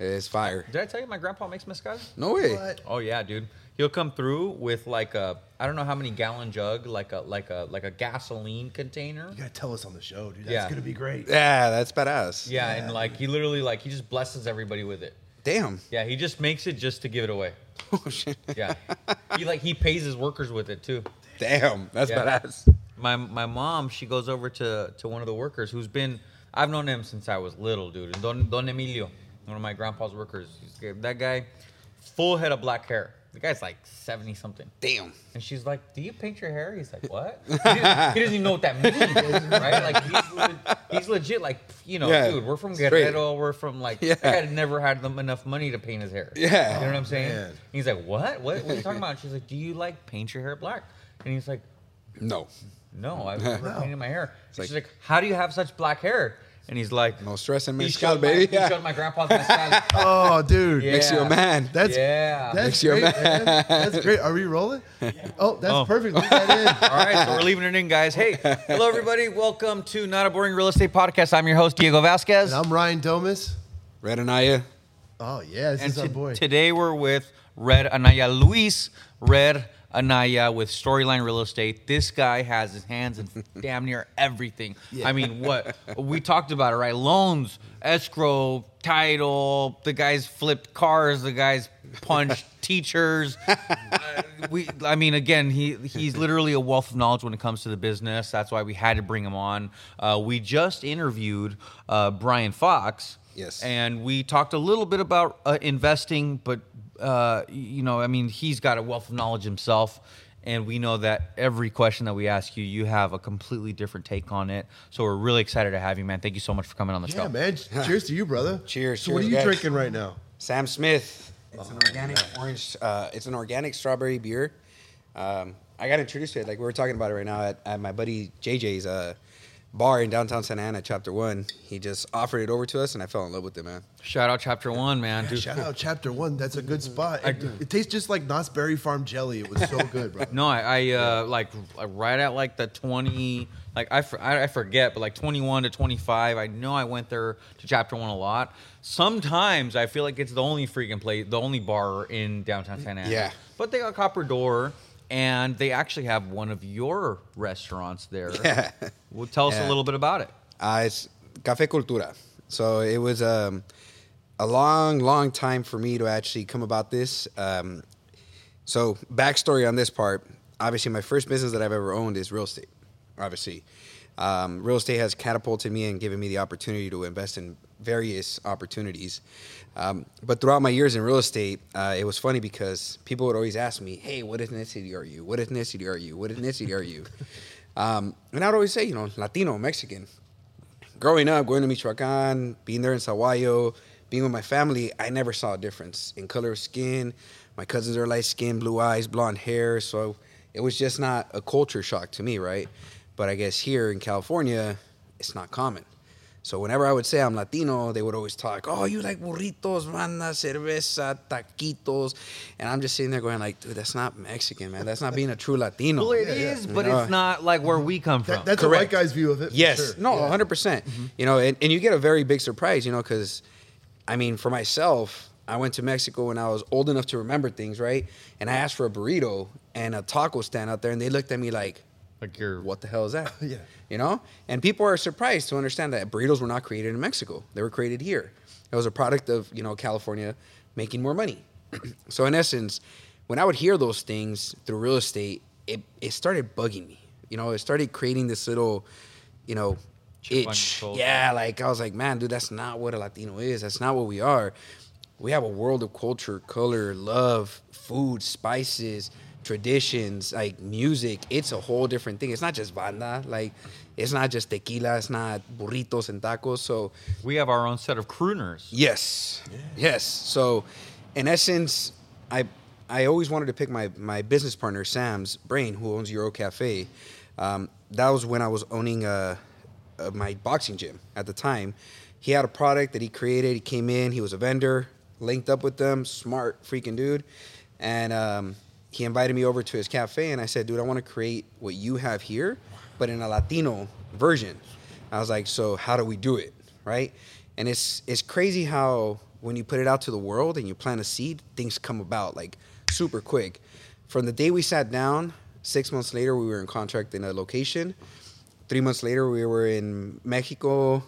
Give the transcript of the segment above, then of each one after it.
It's fire. Did I tell you my grandpa makes mezcal? No way. What? Oh yeah, dude. He'll come through with like a I don't know how many gallon jug, like a like a like a gasoline container. You gotta tell us on the show, dude. That's Yeah. gonna be great. Yeah, that's badass. Yeah, and like he literally like he just blesses everybody with it. Damn. Yeah, he just makes it just to give it away. Oh shit. Yeah, he like he pays his workers with it too. Damn. That's Yeah. badass. My my mom, she goes over to to one of the workers who's been I've known him since I was little, dude. Don Don Emilio, one of my grandpa's workers. He's, that guy, full head of black hair. The guy's like seventy something. Damn. And she's like, "Do you paint your hair?" He's like, "What?" He doesn't, he doesn't even know what that means, right? Like he's, le- he's legit, like you know, Yeah, dude. We're from straight. Guerrero. We're from like Yeah. that guy never had them enough money to paint his hair. Yeah. you know what I'm oh, saying? man. He's like, "What? What? What are you talking about?" She's like, "Do you like paint your hair black?" And he's like, No. "No, I've never No. painted my hair." like- she's like, "How do you have such black hair?" And he's like, No stress in he mezcal, showed, baby. my, he showed my grandpa's mezcal. Oh, dude. Yeah. Makes you a man. That's yeah. that's Makes you a great, man. That's great. Are we rolling? Oh, that's Oh. perfect. Leave that in. All right, so we're leaving it in, guys. Hey, hello, everybody. Welcome to Not a Boring Real Estate Podcast. I'm your host, Diego Vasquez. And I'm Ryan Domas. Red Anaya. Oh yeah, this And is our boy. today we're with Red Anaya Luis. Red Anaya with Storyline Real Estate. This guy has his hands in damn near everything. I mean, what we talked about it, right? Loans, escrow, title. The guy's flipped cars. The guy's punched teachers. Uh, we, I mean, again, he he's literally a wealth of knowledge when it comes to the business. That's why we had to bring him on. Uh, we just interviewed uh, Brian Fox. Yes. And we talked a little bit about uh, investing, but uh, you know, I mean, he's got a wealth of knowledge himself, and we know that every question that we ask you, you have a completely different take on it. So we're really excited to have you, man. Thank you so much for coming on the yeah, show. man. Cheers to you, brother. Cheers, So what are you guys. drinking right now? Sam Smith. It's an organic orange. Uh, it's an organic strawberry beer. Um, I got introduced to it. Like we were talking about it right now at, at my buddy JJ's uh, bar in downtown Santa Ana, Chapter One. He just offered it over to us, and I fell in love with it, man. Shout out Chapter One, man. Dude. Shout out chapter one. That's a good spot. It, it tastes just like Knott's Berry Farm jelly. It was so good, bro. No, I, I uh, like right at like the twenty, like I, I I forget, but like twenty one to twenty five. I know I went there to Chapter One a lot. Sometimes I feel like it's the only freaking place, the only bar in downtown Santa Ana. Yeah. but they got Copper Door, and they actually have one of your restaurants there. Yeah. Well, tell us Yeah. a little bit about it. Uh, it's Cafe Cultura. So it was um, a long, long time for me to actually come about this. Um, so backstory on this part. Obviously, my first business that I've ever owned is real estate. Obviously, um, real estate has catapulted me and given me the opportunity to invest in various opportunities. Um, but throughout my years in real estate, uh, it was funny because people would always ask me, "Hey, what ethnicity are you? What ethnicity are you? What ethnicity are you?" Um, and I'd always say, you know, Latino, Mexican growing up, going to Michoacan, being there in Sahuayo, being with my family, I never saw a difference in color of skin. My cousins are light skin, blue eyes, blonde hair. So it was just not a culture shock to me, right? But I guess here in California, it's not common. So whenever I would say I'm Latino, they would always talk, "Oh, you like burritos, banda, cerveza, taquitos," and I'm just sitting there going like, "Dude, that's not Mexican, man. That's not being a true Latino." Well, it Yeah, yeah. but You know? it's not like where we come from. That, that's Correct. a white guy's view of it. Yes. sure. No, Yeah. 100%. percent mm-hmm. You know, and, and you get a very big surprise, you know, because, I mean, for myself, I went to Mexico when I was old enough to remember things, right? And I asked for a burrito and a taco stand out there, and they looked at me like, like you're what the hell is that? Yeah. You know? And people are surprised to understand that burritos were not created in Mexico. They were created here. It was a product of, you know, California making more money. so in essence, when I would hear those things through real estate, it, it started bugging me. You know, it started creating this little, you know, Chip itch. Yeah, like I was like, man, dude, that's not what a Latino is. That's not what we are. We have a world of culture, color, love, food, spices, traditions, like music. It's a whole different thing. It's not just banda. Like, it's not just tequila. It's not burritos and tacos. So, we have our own set of crooners. Yes. Yes. So, in essence, I I always wanted to pick my my business partner Sam's brain, who owns Euro Cafe. Um, that was when I was owning uh, uh, my boxing gym at the time. He had a product that he created. He came in. He was a vendor. Linked up with them. Smart freaking dude. And um, he invited me over to his cafe, and I said, "Dude, I want to create what you have here, but in a Latino version." I was like, "So how do we do it?" Right? And it's it's crazy how when you put it out to the world and you plant a seed, things come about like super quick. From the day we sat down, six months later, we were in contract in a location. Three months later, we were in Mexico,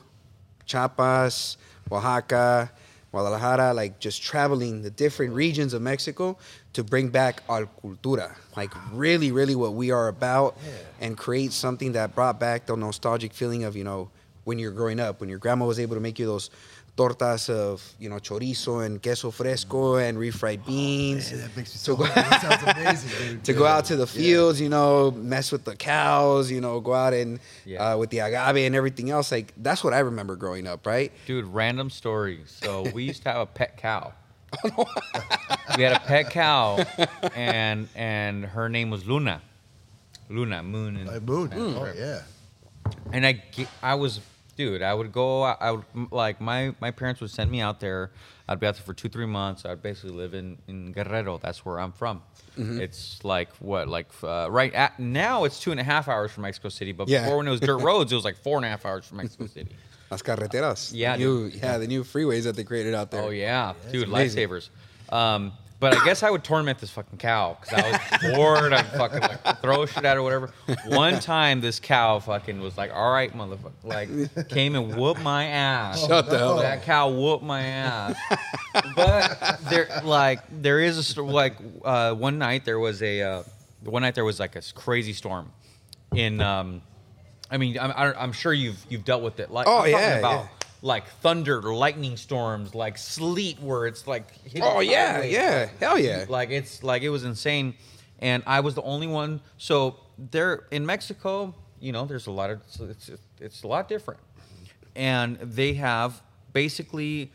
Chiapas, Oaxaca, Guadalajara, like just traveling the different regions of Mexico to bring back our cultura, like really, really what we are about, and create something that brought back the nostalgic feeling of you know when you're growing up, when your grandma was able to make you those tortas of you know chorizo and queso fresco and refried beans. Man, that makes me So so go- hungry. Sounds amazing, dude. to go out to the fields, you know, mess with the cows, you know, go out and Yeah. uh, with the agave and everything else. Like that's what I remember growing up, right? Dude, random story. So we used to have a pet cow. we had a pet cow, and and her name was Luna. Luna, moon, and Like moon. Spanish, Oh yeah. And I, I was, dude. I would go. I would like my my parents would send me out there. I'd be out there for two three months. I'd basically live in in Guerrero. That's where I'm from. It's like what, like uh, right at now it's two and a half hours from Mexico City. But Yeah. before when it was dirt roads, it was like four and a half hours from Mexico City. Las carreteras. Yeah, The new, yeah, the new freeways that they created out there. Oh yeah, dude, lifesavers. Um, but I guess I would torment this fucking cow because I was bored. I'd fucking like throw shit at it or whatever. One time, this cow fucking was like, "All right, motherfucker," like came and whooped my ass. Shut the hell up. That cow whooped my ass. but there, like, there is a like uh, one night there was a uh, one night there was like a crazy storm in. Um, I mean, I'm, I don't- I'm sure you've you've dealt with it. Like, Oh, I'm talking yeah, about yeah. Like thunder, lightning storms, like sleet, where it's like Oh yeah, sideways. yeah, hell yeah. Like it's like it was insane, and I was the only one. So there in Mexico, you know, there's a lot of it's it's a lot different, and they have basically,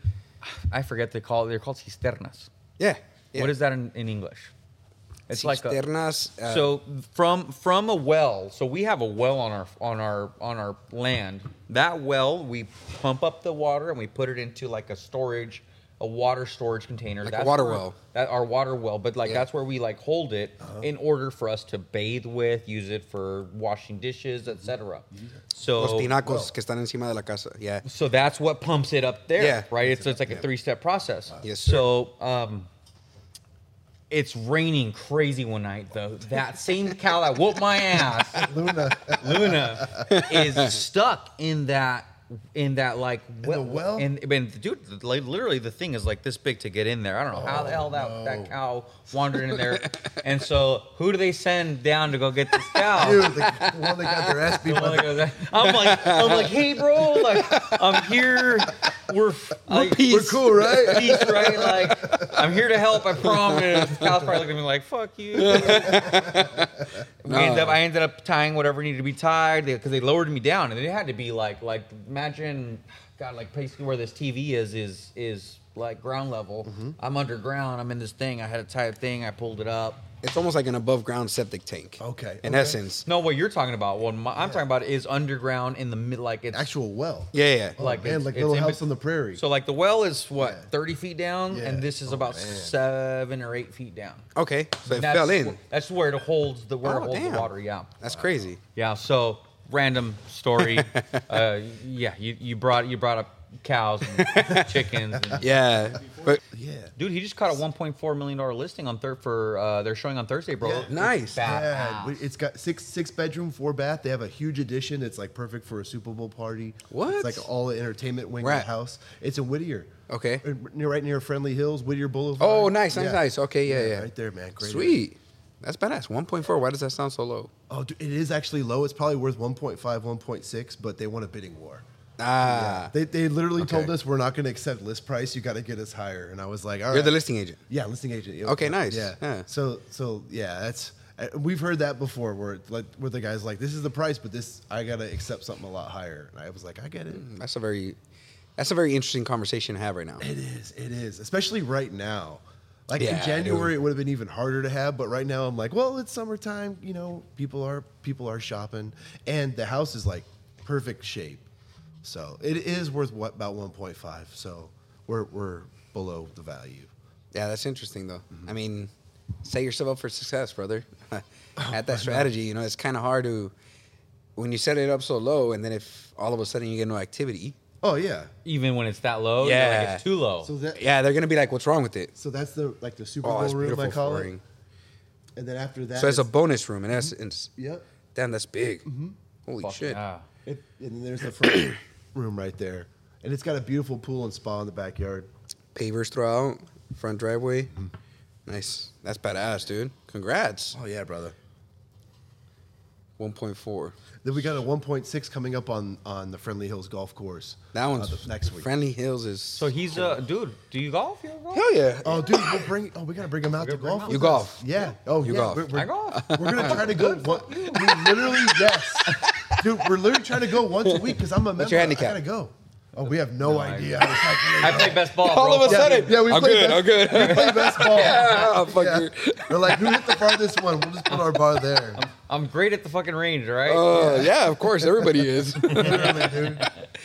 I forget they call it. They're called cisternas. Yeah. yeah. What is that in, in English? It's like a, Cisternas, uh, so from from a well. So we have a well on our on our on our land. That well, we pump up the water and we put it into like a storage, a water storage container. Like a water where- well. That our water well, but like Yeah. that's where we like hold it in order for us to bathe with, use it for washing dishes, etc. So los tinacos well. que están encima de la casa. Yeah. so that's what pumps it up there, Yeah. right? It's, it's like a three step process. Yes, sir. So um, it's raining crazy one night, though. That same cow that whooped my ass, Luna. Luna, is stuck in that. In that like the well? and, and dude, like, literally the thing is like this big to get in there. I don't know how the oh, hell that, that cow wandered in there. and so, who do they send down to go get this cow? Dude, the one that got their ass beat The one that goes, I'm like, I'm like, hey, bro, like, I'm here. We're like, We're cool, right? peace, right? Like, I'm here to help. I promise. The cow's probably looking at me like, fuck you. we ended up, I ended up tying whatever needed to be tied because they lowered me down, and it had to be like, like, imagine, God, like basically where this TV is is is like ground level. Mm-hmm. I'm underground. I'm in this thing. I had a tight thing. I pulled it up. It's almost like an above ground septic tank. Okay, In okay. essence. No, what you're talking about, what my, I'm talking about is underground in the mid, like it's Actual well. Yeah, yeah. Oh, like man, it's- like it's Little House bet- on the Prairie. So like the well is what Yeah. 30 feet down, Yeah. and this is Oh, about man. seven or eight feet down. Okay. So it That's fell wh- in. That's where it holds the where Oh, it holds damn. the water. Yeah, That's crazy. yeah. So random story. uh, yeah, you, you brought you brought up cows and chickens. And, Yeah. But yeah. Dude, he just caught a 1.4 million dollar listing on third for uh, they're showing on Thursday, bro. Yeah. It's Nice. badass. Yeah, it's got six six bedroom, four bath. They have a huge addition. It's like perfect for a Super Bowl party. What? It's like all the entertainment wing Where of the house. It's in Whittier. Okay. Uh, Near, right near Friendly Hills, Whittier Boulevard. oh, nice, nice, nice. Okay, yeah, yeah. Right there, man. Great Sweet. That's badass. 1.4. Why does that sound so low? Oh, dude, it is actually low. It's probably worth 1.5, 1.6, but they won a bidding war. Ah. They, they literally Okay. told us we're not going to accept list price. You got to get us higher. And I was like, all right. You're the listing agent. Yeah, listing agent. yeah. Okay, nice. Yeah. Yeah. So so yeah, that's uh, we've heard that before where like where the guy's like, this is the price, but this I gotta accept something a lot higher. And I was like, I get it. That's a very that's a very interesting conversation to have right now. It is. It is. Especially right now. Like Yeah, in January, it would have been even harder to have, but right now I'm like, well, it's summertime. You know, people are people are shopping, and the house is like perfect shape. So it is worth what about 1.5. So we're we're below the value. Yeah, that's interesting though. Mm-hmm. I mean, set yourself up for success, brother. Oh, At that strategy, you know, it's kind of hard to when you set it up so low, and then if all of a sudden you get no activity, Oh yeah. even when it's that low. Yeah. Yeah, like it's too low. So that Yeah, they're gonna be like, "What's wrong with it?" so that's the like the Super Oh, Bowl it's room I call flooring. it. And then after that, So it's a bonus room in essence. Yep. Damn, that's big. Holy Fuck shit! yeah. It, and then there's the front room right there, and it's got a beautiful pool and spa in the backyard. Pavers throughout, front driveway. Nice. That's badass, dude. Congrats. Oh yeah, brother. 1.4. Then we got a 1.6 coming up on on the Friendly Hills Golf Course. That uh, one's the next week. Friendly Hills is. So he's a dude. Do you golf? You golf? Hell yeah. Oh, dude, we'll bring. Oh, we gotta bring him out to gotta him golf. out. You golf. Yeah. Oh, You yeah. golf. We're, we're, I golf. we're gonna try to go. One, dude, literally, yes. Dude, we're literally trying to go once a week because I'm a member. What's your I handicap? gotta go. Oh, we have no, No idea. idea. how to calculate I play best ball. All bro. of a Fuck sudden, it. Yeah, we I'm play good. best- I'm good. We play best ball. Ah, fuck Yeah. you. They're like, who hit the farthest one? We'll just put our bar there. I'm great at the fucking range, right? Uh, yeah, of course, everybody is. Literally.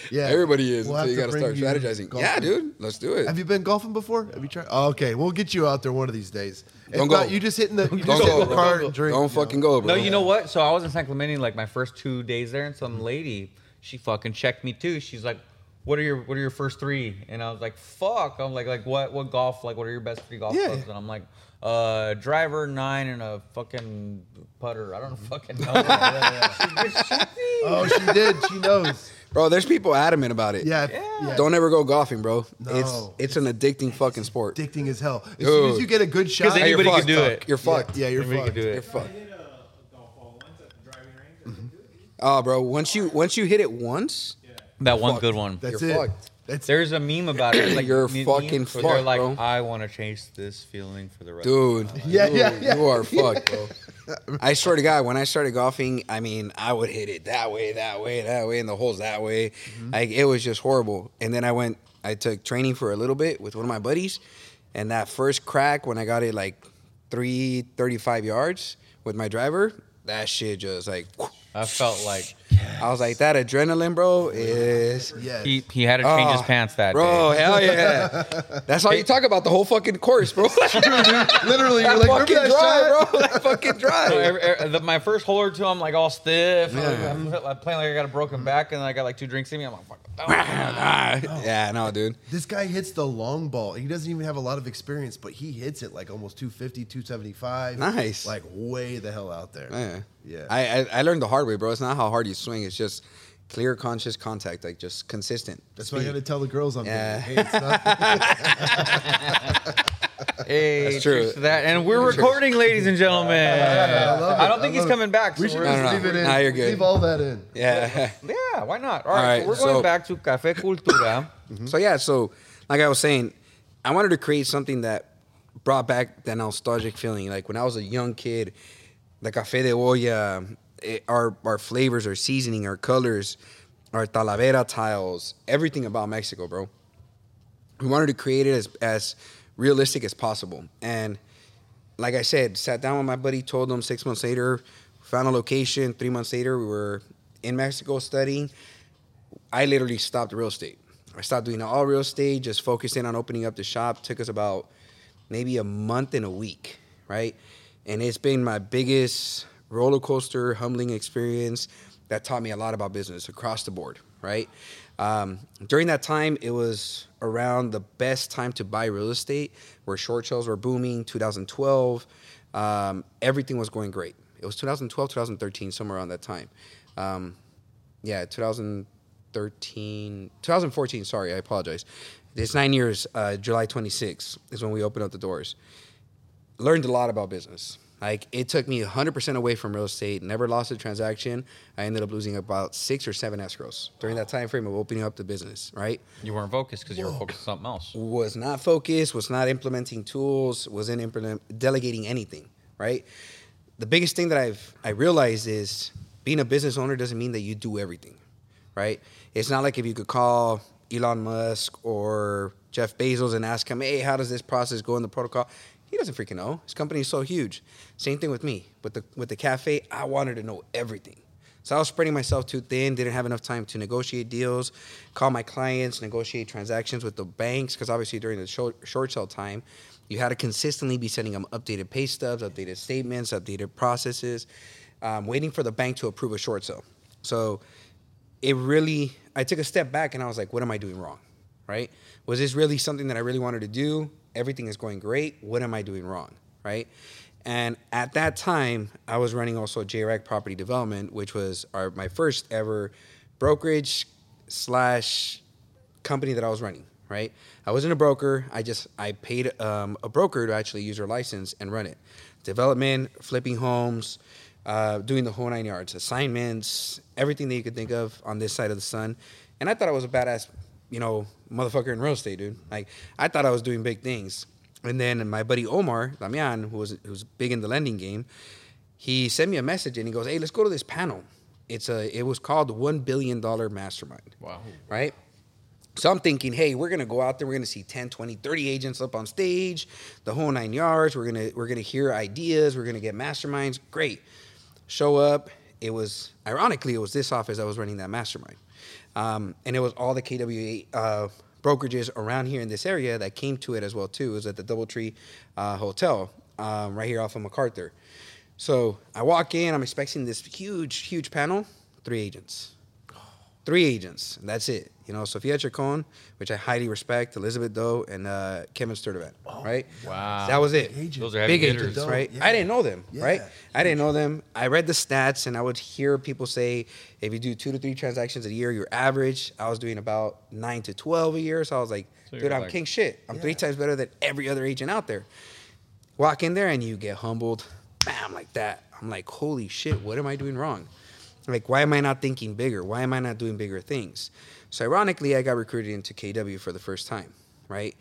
Yeah, everybody is We'll until have you got to start strategizing. golfing. Yeah, dude, let's do it. Have you been golfing before? Have you tried? Oh, okay, we'll get you out there one of these days. If Don't not, go. you just hitting the, you just hitting the bro. cart and drink. Don't you know? fucking go, bro. No, you know what? So I was in San Clemente like my first two days there, and some lady, she fucking checked me too. She's like, "What are your What are your first three? And I was like, "Fuck!" I'm like, "Like what? What golf? Like what are your best three golf Yeah. clubs?" And I'm like, "Uh, driver nine and a fucking putter. I don't fucking know." Oh, she did. She knows. Bro, there's people adamant about it. Yeah. Yeah. yeah. Don't ever go golfing, bro. No. It's it's an addicting fucking sport. addicting as hell. As soon as you get a good shot, Anybody you're can fucked. do it. You're fucked. Yeah, you're Anybody fucked. can do You're fucked. I a golf ball once at the driving range. Oh, bro, once you once you hit it once, That one Fuck. good one. That's You're it. fucked. That's There's a meme about it. It's like You're me- fucking meme where they're fucked, like, bro. I want to chase this feeling for the rest. dude. Yeah, you, yeah, yeah. You are fucked, bro. I swear to God, when I started golfing, I mean, I would hit it that way, that way, that way, and the holes that way. Mm-hmm. Like it was just horrible. And then I went, I took training for a little bit with one of my buddies, and that first crack when I got it like three thirty-five yards with my driver, that shit just like. I felt like I was like, that adrenaline, bro, is. yes. he, he had to change his Oh, pants that day. Bro, day. hell yeah. That's all you talk about the whole fucking course, bro. Literally, that you're like, fucking remember that drive, shot? bro. That fucking drive. So every- every- the, my first hole or two, I'm like all stiff. Yeah. I'm, I'm playing like I got a broken back, and I got like two drinks in me. I'm like, fuck. Ah, yeah, no, dude. This guy hits the long ball. He doesn't even have a lot of experience, but he hits it like almost 250, 275. Nice. Like way the hell out there. Yeah. Yeah. I, I I learned the hard way, bro. It's not how hard you swing. It's just clear, conscious contact, like just consistent. That's why I speed. got to tell the girls I'm Yeah. dating. Hey, it's not, Hey, That's cheers true. to that. And we're recording, ladies and gentlemen. I love it. I don't I think he's love it. coming back. So we should just no, no. leave it in. Nah, you're good. Leave all that in. Yeah. yeah, why not? All All right, right, so we're going so- back to Cafe Cultura. Mm-hmm. So yeah, so like I was saying, I wanted to create something that brought back that nostalgic feeling. Like when I was a young kid, the cafe de olla, it, our our flavors, our seasoning, our colors, our talavera tiles, everything about Mexico, bro. We wanted to create it as as realistic as possible. And like I said, sat down with my buddy, told him six months later, found a location. Three months later, we were in Mexico studying. I literally stopped real estate. I stopped doing all real estate, just focused in on opening up the shop. Took us about maybe a month and a week, right? And it's been my biggest roller coaster, humbling experience that taught me a lot about business across the board, right? Um, during that time, it was around the best time to buy real estate, where short sales were booming. 2012, um, everything was going great. It was 2012, 2013, somewhere around that time. Um, yeah, 2013, 2014. Sorry, I apologize. It's nine years. Uh, July 26 is when we opened up the doors. Learned a lot about business. Like it took me 100% away from real estate. Never lost a transaction. I ended up losing about six or seven escrows during that time frame of opening up the business. Right You weren't focused because you were focused on something else. was not focused, was not implementing tools, wasn't implement, delegating anything, right? The biggest thing that I've I realized is being a business owner doesn't mean that you do everything, right? It's not like if you could call Elon Musk or Jeff Bezos and ask him, "Hey, how does this process go in the protocol?" He doesn't freaking know. His company is so huge. Same thing with me. With the with the cafe, I wanted to know everything. So I was spreading myself too thin, didn't have enough time to negotiate deals, call my clients, negotiate transactions with the banks, because obviously during the short, short sale time, you had to consistently be sending them updated pay stubs, updated statements, updated processes, um, waiting for the bank to approve a short sale. So it really I took a step back and I was like, what am I doing wrong? Right? Was this really something that I really wanted to do? Everything is going great. What am I doing wrong? Right? And at that time, I was running also JREC Property Development, which was our, my first ever brokerage slash company that I was running. Right? I wasn't a broker. I just I paid um, a broker to actually use her license and run it. Development, flipping homes, uh, doing the whole nine yards, assignments, everything that you could think of on this side of the sun. And I thought I was a badass, you know, motherfucker in real estate, dude. Like I thought I was doing big things. And then my buddy Omar Damian, who was who was big in the lending game, he sent me a message and he goes, "Hey, let's go to this panel. It's a it was called the One Billion Dollar Mastermind. Wow. Right." So I'm thinking, hey, we're gonna go out there, we're gonna see 10, 20, 30 agents up on stage, the whole nine yards. We're gonna we're gonna hear ideas, we're gonna get masterminds. Great. Show up. It was ironically, it was this office that was running that mastermind. Um, and it was all the KWA uh, brokerages around here in this area that came to it as well too. It was at the DoubleTree uh, Hotel um, right here off of MacArthur. So I walk in, I'm expecting this huge, huge panel, three agents. Three agents, that's it. You know, Sofia Chacon, which I highly respect, Elizabeth Doe, and uh, Kevin Sturdivant, right? Wow. That was it. Agent. Those are Big hitters. agents, right? yeah. I didn't know them, Yeah. right? I didn't know them. I read the stats, and I would hear people say, if you do two to three transactions a year, you're average. I was doing about nine to twelve a year, so I was like, So dude, I'm like- king shit. I'm three times better than every other agent out there. Walk in there, and you get humbled, bam, like that. I'm like, holy shit, what am I doing wrong? Like, why am I not thinking bigger? Why am I not doing bigger things? So, ironically, I got recruited into KW for the first time, right?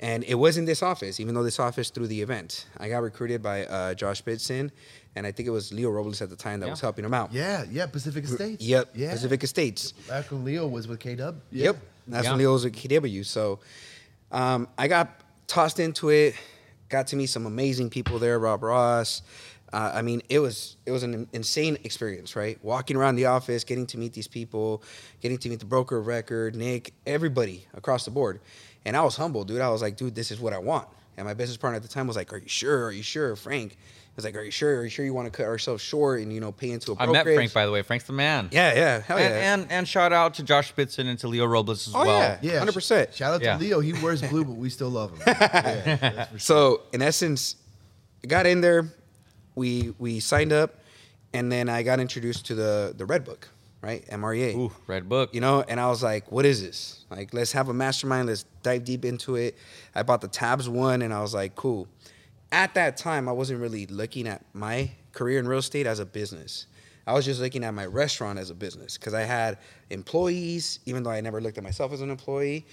And it was in this office, even though this office threw the event. I got recruited by uh, Josh Bitson, and I think it was Leo Robles at the time that Yeah. was helping him out. Yeah, yeah, Pacific Estates. Yep, Yeah. Pacific Estates. Back when Leo was with KW. Dub. Yep. That's Yeah. when Leo was at KW. So um, I got tossed into it, got to meet some amazing people there, Rob Ross. Uh, I mean, it was it was an insane experience, right? Walking around the office, getting to meet these people, getting to meet the broker of record, Nick, everybody across the board. And I was humbled, dude. I was like, dude, this is what I want. And my business partner at the time was like, Are you sure? Are you sure, Frank? I was like, Are you sure? Are you sure you want to cut ourselves short and you know pay into a I brokerage? met Frank, by the way. Frank's the man. Yeah, yeah, hell yeah. And, and and shout out to Josh Spitzen and to Leo Robles as Oh, well. yeah. Yeah, 100%. Shout out Yeah. to Leo. He wears blue, but we still love him. Yeah, sure. So in essence, I got in there, we we signed up, and then I got introduced to the the Red Book, right? MREA. Ooh, red book. You know, and I was like, what is this? Like, let's have a mastermind, let's dive deep into it. I bought the tabs one and I was like, cool. At that time, I wasn't really looking at my career in real estate as a business. I was just looking at my restaurant as a business because I had employees, even though I never looked at myself as an employee.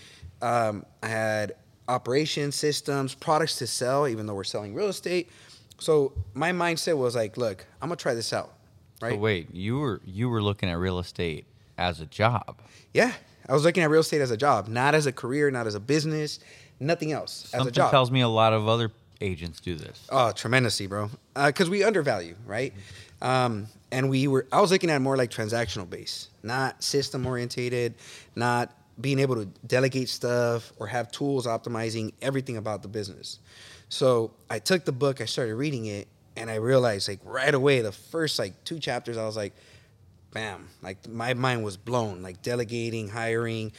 Um, I had operation systems, products to sell, even though we're selling real estate. So my mindset was like, look, I'm gonna try this out, right? So wait, you were you were looking at real estate as a job. Yeah, I was looking at real estate as a job, not as a career, not as a business, nothing else. as a Something job. tells me a lot of other agents do this. Oh, tremendously, bro. Because we undervalue, right? Um, and we were. I was looking at more like transactional base, not system orientated, not being able to delegate stuff or have tools optimizing everything about the business. So I took the book, I started reading it, and I realized like right away, the first like two chapters, I was like, bam, like my mind was blown. Like delegating, hiring,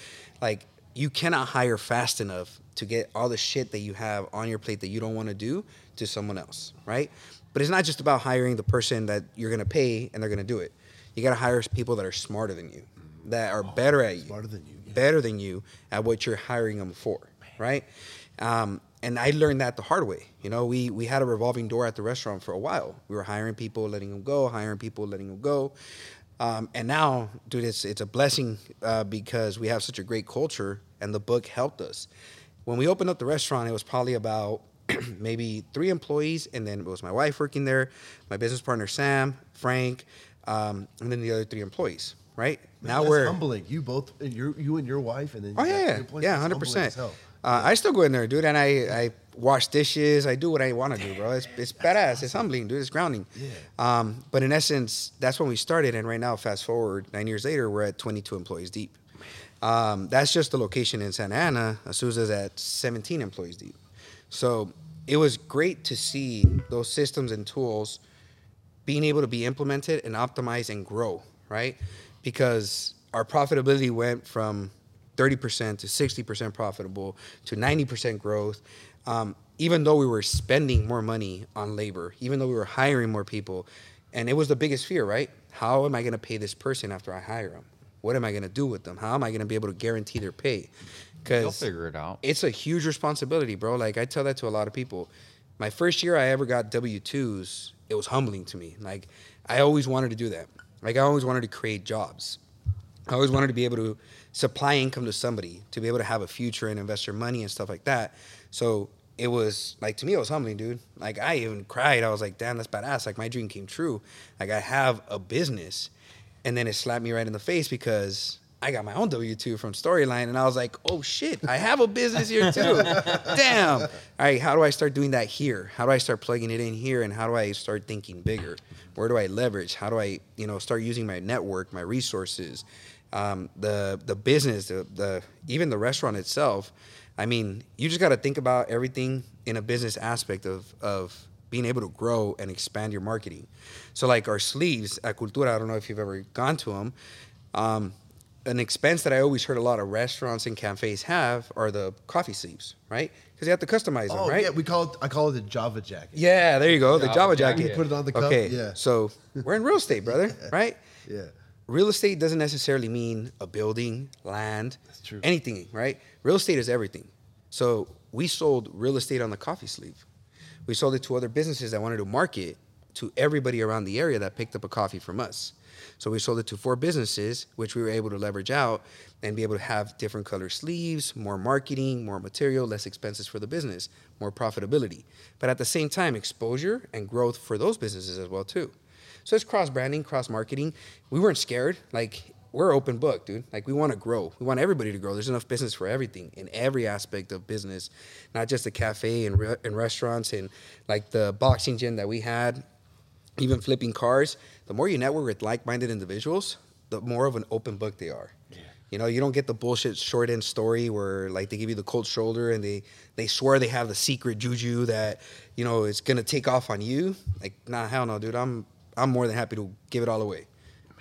like you cannot hire fast enough to get all the shit that you have on your plate that you don't want to do to someone else, right? But it's not just about hiring the person that you're gonna pay and they're gonna do it. You gotta hire people that are smarter than you, that are better at you, Smarter than you, yeah. better than you at what you're hiring them for, right? Um, and I learned that the hard way. You know, we we had a revolving door at the restaurant for a while. We were hiring people, letting them go, hiring people, letting them go. Um, and now, dude, it's it's a blessing uh, because we have such a great culture, and the book helped us. When we opened up the restaurant, it was probably about maybe three employees, and then it was my wife working there, my business partner Sam, Frank, um, and then the other three employees. Right now, That's we're humbling. You both, you you and your wife, and then Oh yeah, yeah, employees. yeah, That's hundred percent. Uh, I still go in there, dude, and I I wash dishes. I do what I want to do, bro. It's it's badass. It's humbling, dude. It's grounding. Yeah. Um, but in essence, that's when we started, and right now, fast forward nine years later, we're at 22 employees deep. Um, that's just the location in Santa Ana. Azusa's at 17 employees deep. So it was great to see those systems and tools being able to be implemented and optimized and grow, right? Because our profitability went from 30% to 60% profitable to 90% growth. Um, even though we were spending more money on labor, even though we were hiring more people, and it was the biggest fear, right? How am I going to pay this person after I hire them? What am I going to do with them? How am I going to be able to guarantee their pay? Because they'll figure it out. it's a huge responsibility, bro. Like I tell that to a lot of people. My first year I ever got W twos, it was humbling to me. Like I always wanted to do that. Like I always wanted to create jobs. I always wanted to be able to supply income to somebody, to be able to have a future and invest your money and stuff like that. So it was like to me it was humbling, dude. Like I even cried. I was like, damn, that's badass. Like my dream came true. Like I have a business. And then it slapped me right in the face because I got my own W two from Storyline, and I was like, "Oh shit, I have a business here too." Damn. All right, how do I start doing that here? How do I start plugging it in here? And how do I start thinking bigger? Where do I leverage? How do I, you know, start using my network, my resources, um, the the business, the, the even the restaurant itself? I mean, you just got to think about everything in a business aspect of of being able to grow and expand your marketing. So, like our sleeves at Cultura, I don't know if you've ever gone to them. Um, an expense that I always heard a lot of restaurants and cafes have are the coffee sleeves, right? Because you have to customize them, Oh right? yeah, we call it. I call it the Java jacket. Yeah, there you go, the Java Java jacket. jacket. You put it on the cup, Okay, yeah. so we're in real estate, brother, right? Yeah. Real estate doesn't necessarily mean a building, land, anything, right? Real estate is everything. So we sold real estate on the coffee sleeve. We sold it to other businesses that wanted to market to everybody around the area that picked up a coffee from us. So we sold it to four businesses, which we were able to leverage out and be able to have different color sleeves, more marketing, more material, less expenses for the business, more profitability. But at the same time, exposure and growth for those businesses as well too. So it's cross branding, cross marketing. We weren't scared. Like we're open book, dude. Like we want to grow. We want everybody to grow. There's enough business for everything in every aspect of business, not just the cafe and, re- and restaurants and like the boxing gym that we had, even flipping cars. The more you network with like-minded individuals, the more of an open book they are. You know, you don't get the bullshit short end story where like they give you the cold shoulder and they they swear they have the secret juju that you know is gonna take off on you. Like, nah, hell no, dude. I'm I'm more than happy to give it all away.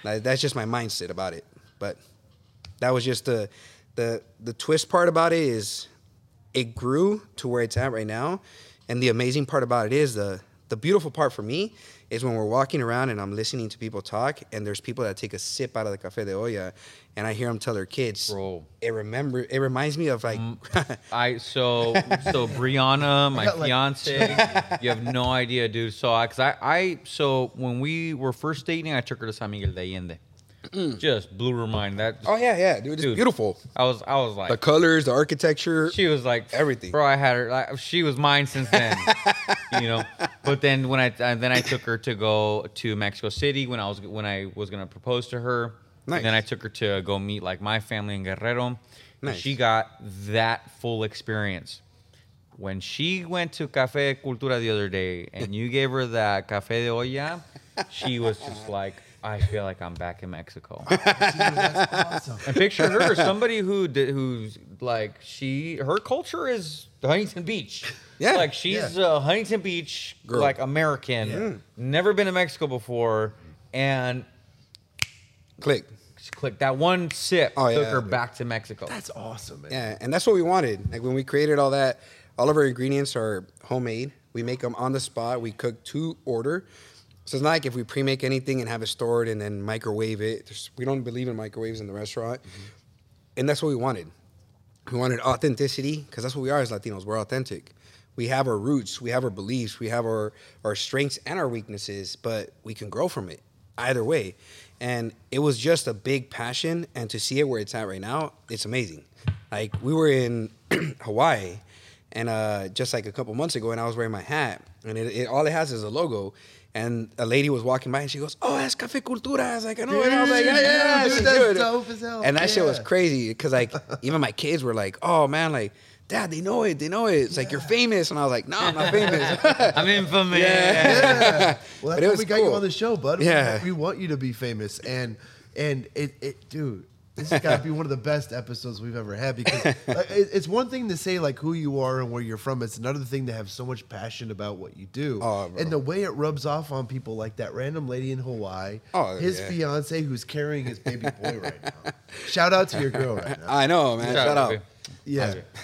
Like, that's just my mindset about it. But that was just the the the twist part about it is it grew to where it's at right now. And the amazing part about it is the the beautiful part for me is when we're walking around and I'm listening to people talk and there's people that take a sip out of the cafe de olla and I hear them tell their kids, Bro. it remember it reminds me of like mm, I so so Brianna, my like- fiance, you have no idea, dude. So I, cause I, I so when we were first dating, I took her to San Miguel de Allende. Mm. Just blew her mind. That oh yeah yeah dude it's Dude. beautiful I was I was like the colors the architecture she was like Everything. bro. I had her. Like, she was mine since then, you know. But then when I and then I took her to go to Mexico City when I was when I was gonna propose to her. Nice. And then I took her to go meet like my family in Guerrero. Nice. She got that full experience. When she went to Cafe Cultura the other day and you gave her that Cafe de Olla, she was just like, I feel like I'm back in Mexico. That's awesome. And picture her, somebody who did, who's like she, her culture is Huntington Beach. Yeah. like she's a Huntington Beach Girl. like American, mm. never been to Mexico before, and click she clicked that one sip Oh, took yeah, her dude. back to Mexico. That's awesome, man. Yeah, and that's what we wanted. Like when we created all that, all of our ingredients are homemade. We make them on the spot. We cook to order. So it's not like if we pre-make anything and have it stored and then microwave it. There's, we don't believe in microwaves in the restaurant, and that's what we wanted. We wanted authenticity because that's what we are as Latinos. We're authentic. We have our roots, we have our beliefs, we have our our strengths and our weaknesses, but we can grow from it either way. And it was just a big passion, and to see it where it's at right now, it's amazing. Like we were in Hawaii, and uh, just like a couple months ago, and I was wearing my hat, and it, it all it has is a logo. And a lady was walking by, and she goes, "Oh, that's Cafe Cultura." I was like, "I know," and I was like, "Yeah, yeah, Dude, that's good." dope as hell. And that shit was crazy because like even my kids were like, "Oh man, like." Dad, they know it. They know it. It's like you're famous, and I was like, "No, I'm not famous." I'm infamous. yeah. Well, But that's it why was we got you on the show, bud. Yeah. We, we want you to be famous, and and it, it dude. This has got to be one of the best episodes we've ever had because it's one thing to say like who you are and where you're from. It's another thing to have so much passion about what you do. Oh, and the way it rubs off on people like that random lady in Hawaii, Oh, his yeah. fiance who's carrying his baby boy right now. Shout out to your girl right now. I know, man. Shout Shout out, out. Yeah.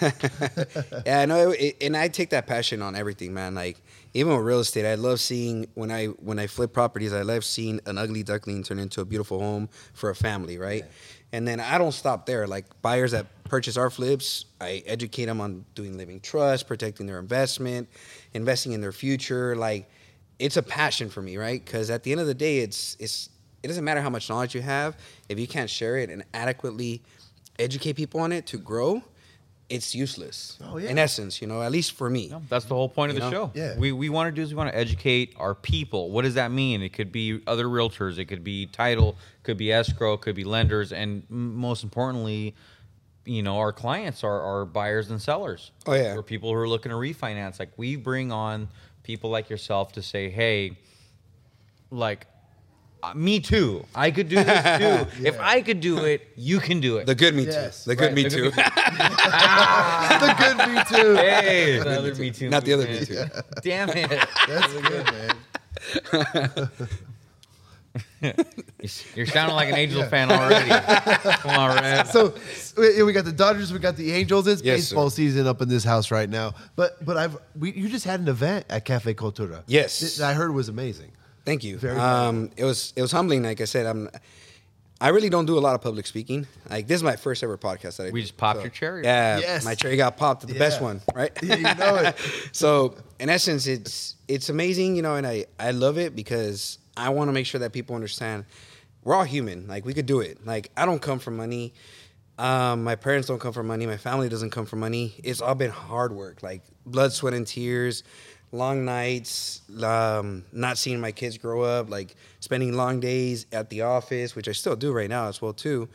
yeah, I know, it, and I take that passion on everything, man. Like even with real estate, I love seeing when I when I flip properties. I love seeing an ugly duckling turn into a beautiful home for a family, right? And then I don't stop there. Like buyers that purchase our flips, I educate them on doing living trust, protecting their investment, investing in their future. Like it's a passion for me, right? Because at the end of the day, it's it's it doesn't matter how much knowledge you have if you can't share it and adequately educate people on it to grow. It's useless. Oh, yeah. In essence, you know, at least for me. No, that's the whole point of You the know? show. Yeah. We we want to do is we want to educate our people. What does that mean? It could be other realtors, it could be title, could be escrow, could be lenders, and most importantly, you know, our clients are, our buyers and sellers. Oh, yeah. Or people who are looking to refinance. Like we bring on people like yourself to say, hey, like uh, me too. I could do this too. If I could do it, you can do it. The good me Yes. too. The good Right, me the too. good the good me too. hey, the other me too. Not the other movement. me too. Damn it. That's a good, man. You're sounding like an Angel fan already. Come on, Red. So we we got the Dodgers, we got the Angels. It's Yes, baseball sir. season up in this house right now. But but I've we, you just had an event at Cafe Cultura. Yes. that I heard was amazing. Thank you. Very um, it was it was humbling. Like I said, I'm. I really don't do a lot of public speaking. Like this is my first ever podcast that I We just popped your cherry. Yeah, Yes. my cherry got popped. The best one, right? Yeah, you know it. so in essence, it's it's amazing, you know, and I I love it because I want to make sure that people understand we're all human. Like we could do it. Like I don't come from money. Um, my parents don't come from money. My family doesn't come from money. It's all been hard work, like blood, sweat, and tears, long nights, um, not seeing my kids grow up, like spending long days at the office, which I still do right now as well too.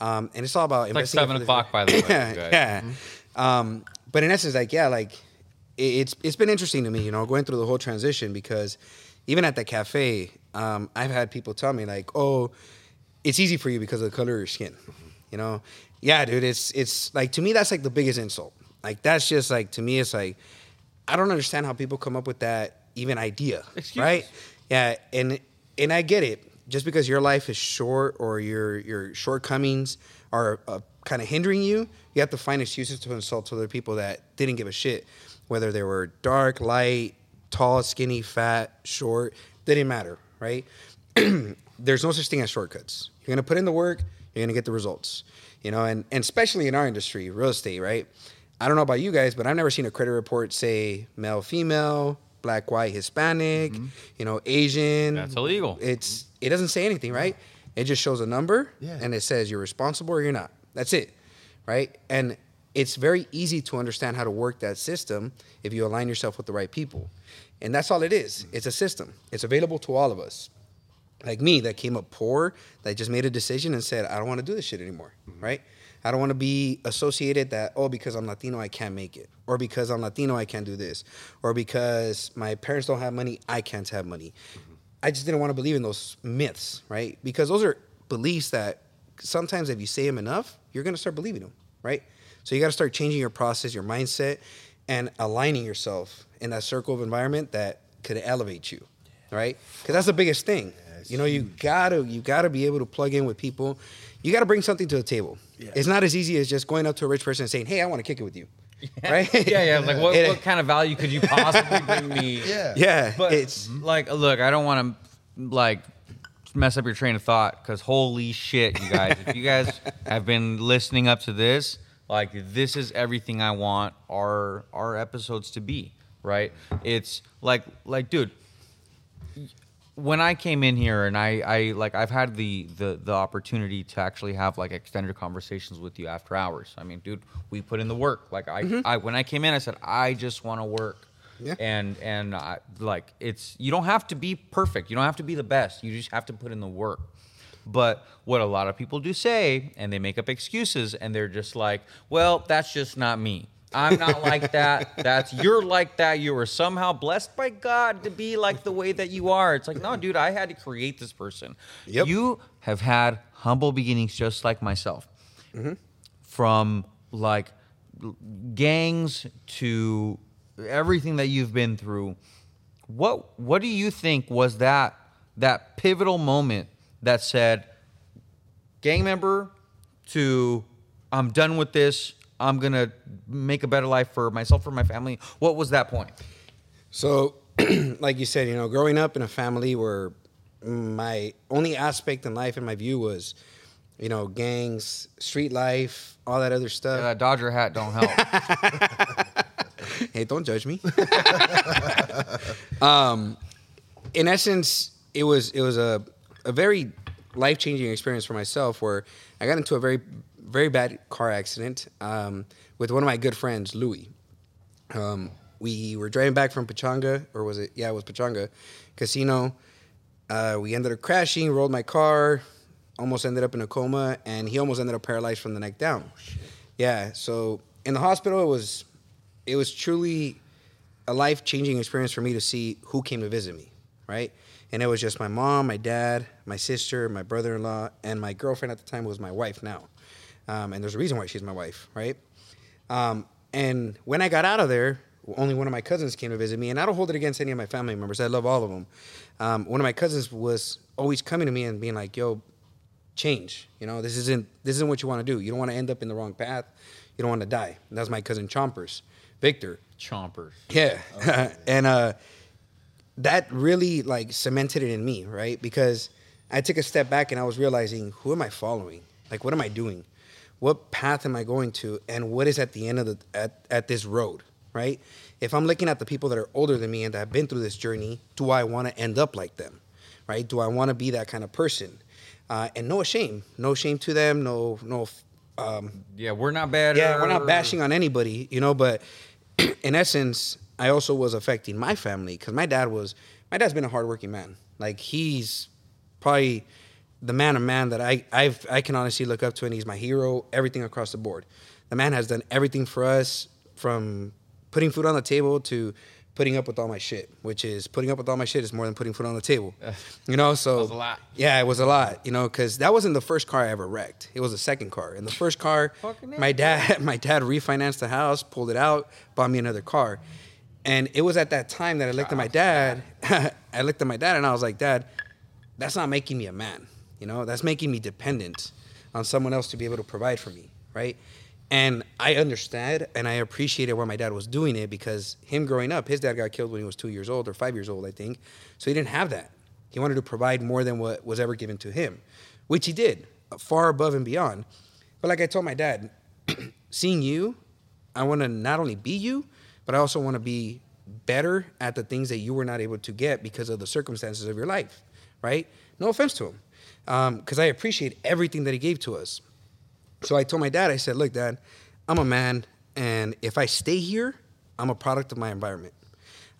Um, and it's all about It's like seven o'clock, by the way. yeah, yeah. Um, but in essence, like yeah, like it, it's it's been interesting to me, you know, going through the whole transition because even at the cafe, um, I've had people tell me like, oh, it's easy for you because of the color of your skin, you know. Yeah, dude, it's it's like to me that's like the biggest insult. Like that's just like to me it's like I don't understand how people come up with that even idea, Excuses. right? Yeah, and and I get it. Just because your life is short or your your shortcomings are uh, kind of hindering you, you have to find excuses to insult other people that didn't give a shit, whether they were dark, light, tall, skinny, fat, short, didn't matter, right? There's no such thing as shortcuts. You're gonna put in the work, you're gonna get the results, you know, and and especially in our industry, real estate, right? I don't know about you guys, but I've never seen a credit report say male, female, black, white, Hispanic, mm-hmm. you know, Asian. That's illegal. It's it doesn't say anything, right? It just shows a number Yeah. and it says you're responsible or you're not. That's it, right? And it's very easy to understand how to work that system if you align yourself with the right people. And that's all it is. Mm-hmm. It's a system. It's available to all of us. Like me, that came up poor, that just made a decision and said, I don't want to do this shit anymore, mm-hmm. right? I don't want to be associated that, oh, because I'm Latino, I can't make it. Or because I'm Latino, I can't do this. Or because my parents don't have money, I can't have money. I just didn't want to believe in those myths, right? Because those are beliefs that sometimes if you say them enough, you're going to start believing them, right? So you got to start changing your process, your mindset, and aligning yourself in that circle of environment that could elevate you, right? Because that's the biggest thing. you know, you gotta you gotta be able to plug in with people. You gotta bring something to the table. It's not as easy as just going up to a rich person and saying, "Hey, I want to kick it with you," right? yeah, yeah. Like, what, It- what kind of value could you possibly bring me? Yeah. yeah, But it's like, look, I don't want to like mess up your train of thought because holy shit, you guys! if you guys have been listening up to this, like, this is everything I want our our episodes to be. Right? It's like, like, dude, when I came in here and I, I like I've had the, the the opportunity to actually have like extended conversations with you after hours. I mean, dude, we put in the work. Like I, mm-hmm. I when I came in, I said I just want to work. Yeah. And and I, like it's you don't have to be perfect. You don't have to be the best. You just have to put in the work. But what a lot of people do say, and they make up excuses, and they're just like, "Well, that's just not me." I'm not like that. That's you're like that. You were somehow blessed by God to be like the way that you are. It's like, no, dude, I had to create this person. Yep. You have had humble beginnings just like myself. Mm-hmm. From like gangs to everything that you've been through. What what do you think was that that pivotal moment that said gang member to I'm done with this. I'm gonna make a better life for myself for my family. What was that point? So, like you said, you know, growing up in a family where my only aspect in life, in my view, was, you know, gangs, street life, all that other stuff. That Dodger hat don't help. hey, don't judge me. um, in essence, it was it was a a very life changing experience for myself where I got into a very very bad car accident um, with one of my good friends, Louis. Um, we were driving back from Pechanga, or was it? Yeah, it was Pechanga Casino. Uh, we ended up crashing, rolled my car, almost ended up in a coma, and he almost ended up paralyzed from the neck down. yeah, so in the hospital, it was it was truly a life changing experience for me to see who came to visit me, right? And it was just my mom, my dad, my sister, my brother in law, and my girlfriend at the time was my wife now. Um, and there's a reason why she's my wife, right? Um, and when I got out of there, only one of my cousins came to visit me, and I don't hold it against any of my family members. I love all of them. Um, one of my cousins was always coming to me and being like, "Yo, change. You know, this isn't this isn't what you want to do. You don't want to end up in the wrong path. You don't want to die." And that's my cousin Chompers, Victor. Chompers. Yeah, and uh, that really like cemented it in me, right? Because I took a step back and I was realizing, who am I following? Like, what am I doing? What path am I going to? And what is at the end of the at, at this road, right? If I'm looking at the people that are older than me and that have been through this journey, do I want to end up like them, right? Do I want to be that kind of person? Uh, and no shame, no shame to them, no no um, Yeah, we're not bad. yeah, we're not bashing on anybody, you know, but in essence, I also was affecting my family because my dad was, my dad's been a hardworking man. Like he's probably the man of man that I I've, I can honestly look up to, and he's my hero. Everything across the board, the man has done everything for us from putting food on the table to putting up with all my shit, which is putting up with all my shit is more than putting food on the table. You know, so was a lot. Yeah, it was a lot. You know, because that wasn't the first car I ever wrecked. It was the second car, and the first car, my dad, my dad refinanced the house, pulled it out, bought me another car, and it was at that time that I looked at my dad. I looked at my dad, and I was like, Dad, that's not making me a man. You know, that's making me dependent on someone else to be able to provide for me, right? And I understand and I appreciated why my dad was doing it because him growing up, his dad got killed when he was two years old or five years old, I think. So he didn't have that. He wanted to provide more than what was ever given to him, which he did, uh, far above and beyond. But like I told my dad, seeing you, I want to not only be you, but I also want to be better at the things that you were not able to get because of the circumstances of your life, right? No offense to him, Um, because I appreciate everything that he gave to us. So I told my dad, I said, look, dad, I'm a man, and if I stay here, I'm a product of my environment.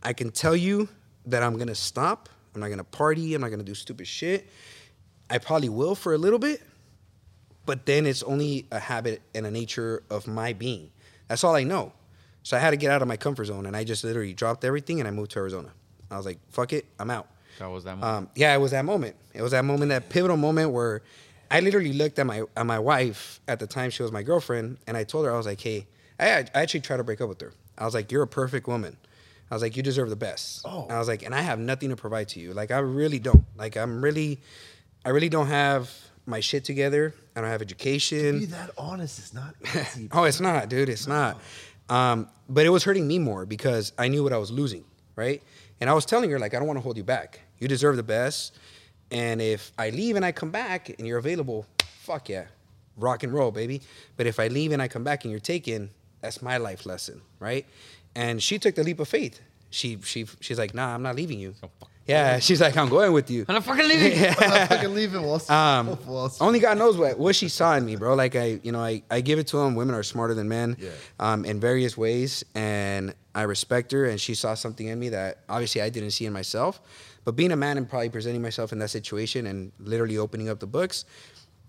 I can tell you that I'm gonna stop. I'm not gonna party. I'm not gonna do stupid shit. I probably will for a little bit, but then it's only a habit and a nature of my being. That's all I know. So I had to get out of my comfort zone, and I just literally dropped everything and I moved to Arizona. I was like, fuck it, I'm out. That was that moment. Um, yeah, it was that moment. It was that moment, that pivotal moment where I literally looked at my at my wife at the time she was my girlfriend, and I told her I was like, "Hey, I, I actually tried to break up with her. I was like, you're a perfect woman. I was like, you deserve the best. Oh. I was like, and I have nothing to provide to you. Like, I really don't. Like, I'm really, I really don't have my shit together. I don't have education. Be that honest is not easy. Oh, it's not, dude. It's not. Um, but it was hurting me more because I knew what I was losing, right? And I was telling her, like, I don't want to hold you back. You deserve the best. And if I leave and I come back and you're available, fuck yeah, rock and roll, baby. But if I leave and I come back and you're taken, that's my life lesson, right? And she took the leap of faith. She she she's like, nah, I'm not leaving you. Yeah, she's like, I'm going with you. I'm not fucking leaving. I'm not fucking leaving Wall Street. Um, Wall Street. only God knows what what she saw in me, bro. Like I, you know, I, I give it to them. Women are smarter than men, Yeah. um, in various ways, and I respect her. And she saw something in me that obviously I didn't see in myself. But being a man and probably presenting myself in that situation and literally opening up the books,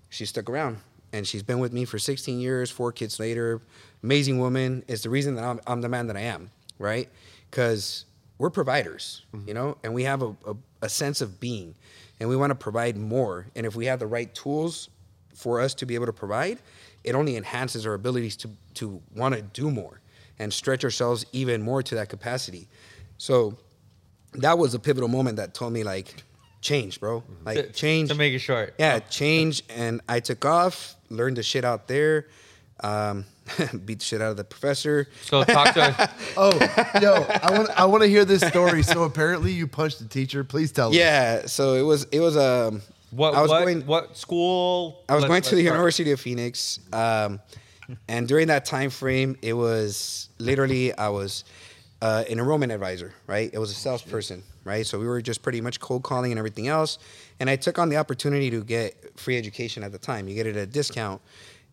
she stuck around. and she's been with me for 16 years, four kids later. Amazing woman. It's the reason that I'm, I'm the man that I am, right? Because we're providers, you mm-hmm. know, and we have a, a, a sense of being, and we want to provide more. And if we have the right tools for us to be able to provide, it only enhances our abilities to to want to do more and stretch ourselves even more to that capacity. So that was a pivotal moment that told me like change, bro. Like change. To make it short. Yeah, change. And I took off, learned the shit out there, um, beat the shit out of the professor. So talk to us. Oh, yo, I want I want to hear this story. So apparently you punched the teacher. Please tell me. Yeah, so it was it was um What, I was what, going what school? I was Let's- going to the start. University of Phoenix, um, and during that time frame, it was literally I was uh, an enrollment advisor, right? It was a salesperson, right? So we were just pretty much cold calling and everything else, and I took on the opportunity to get free education at the time. You get it at a discount,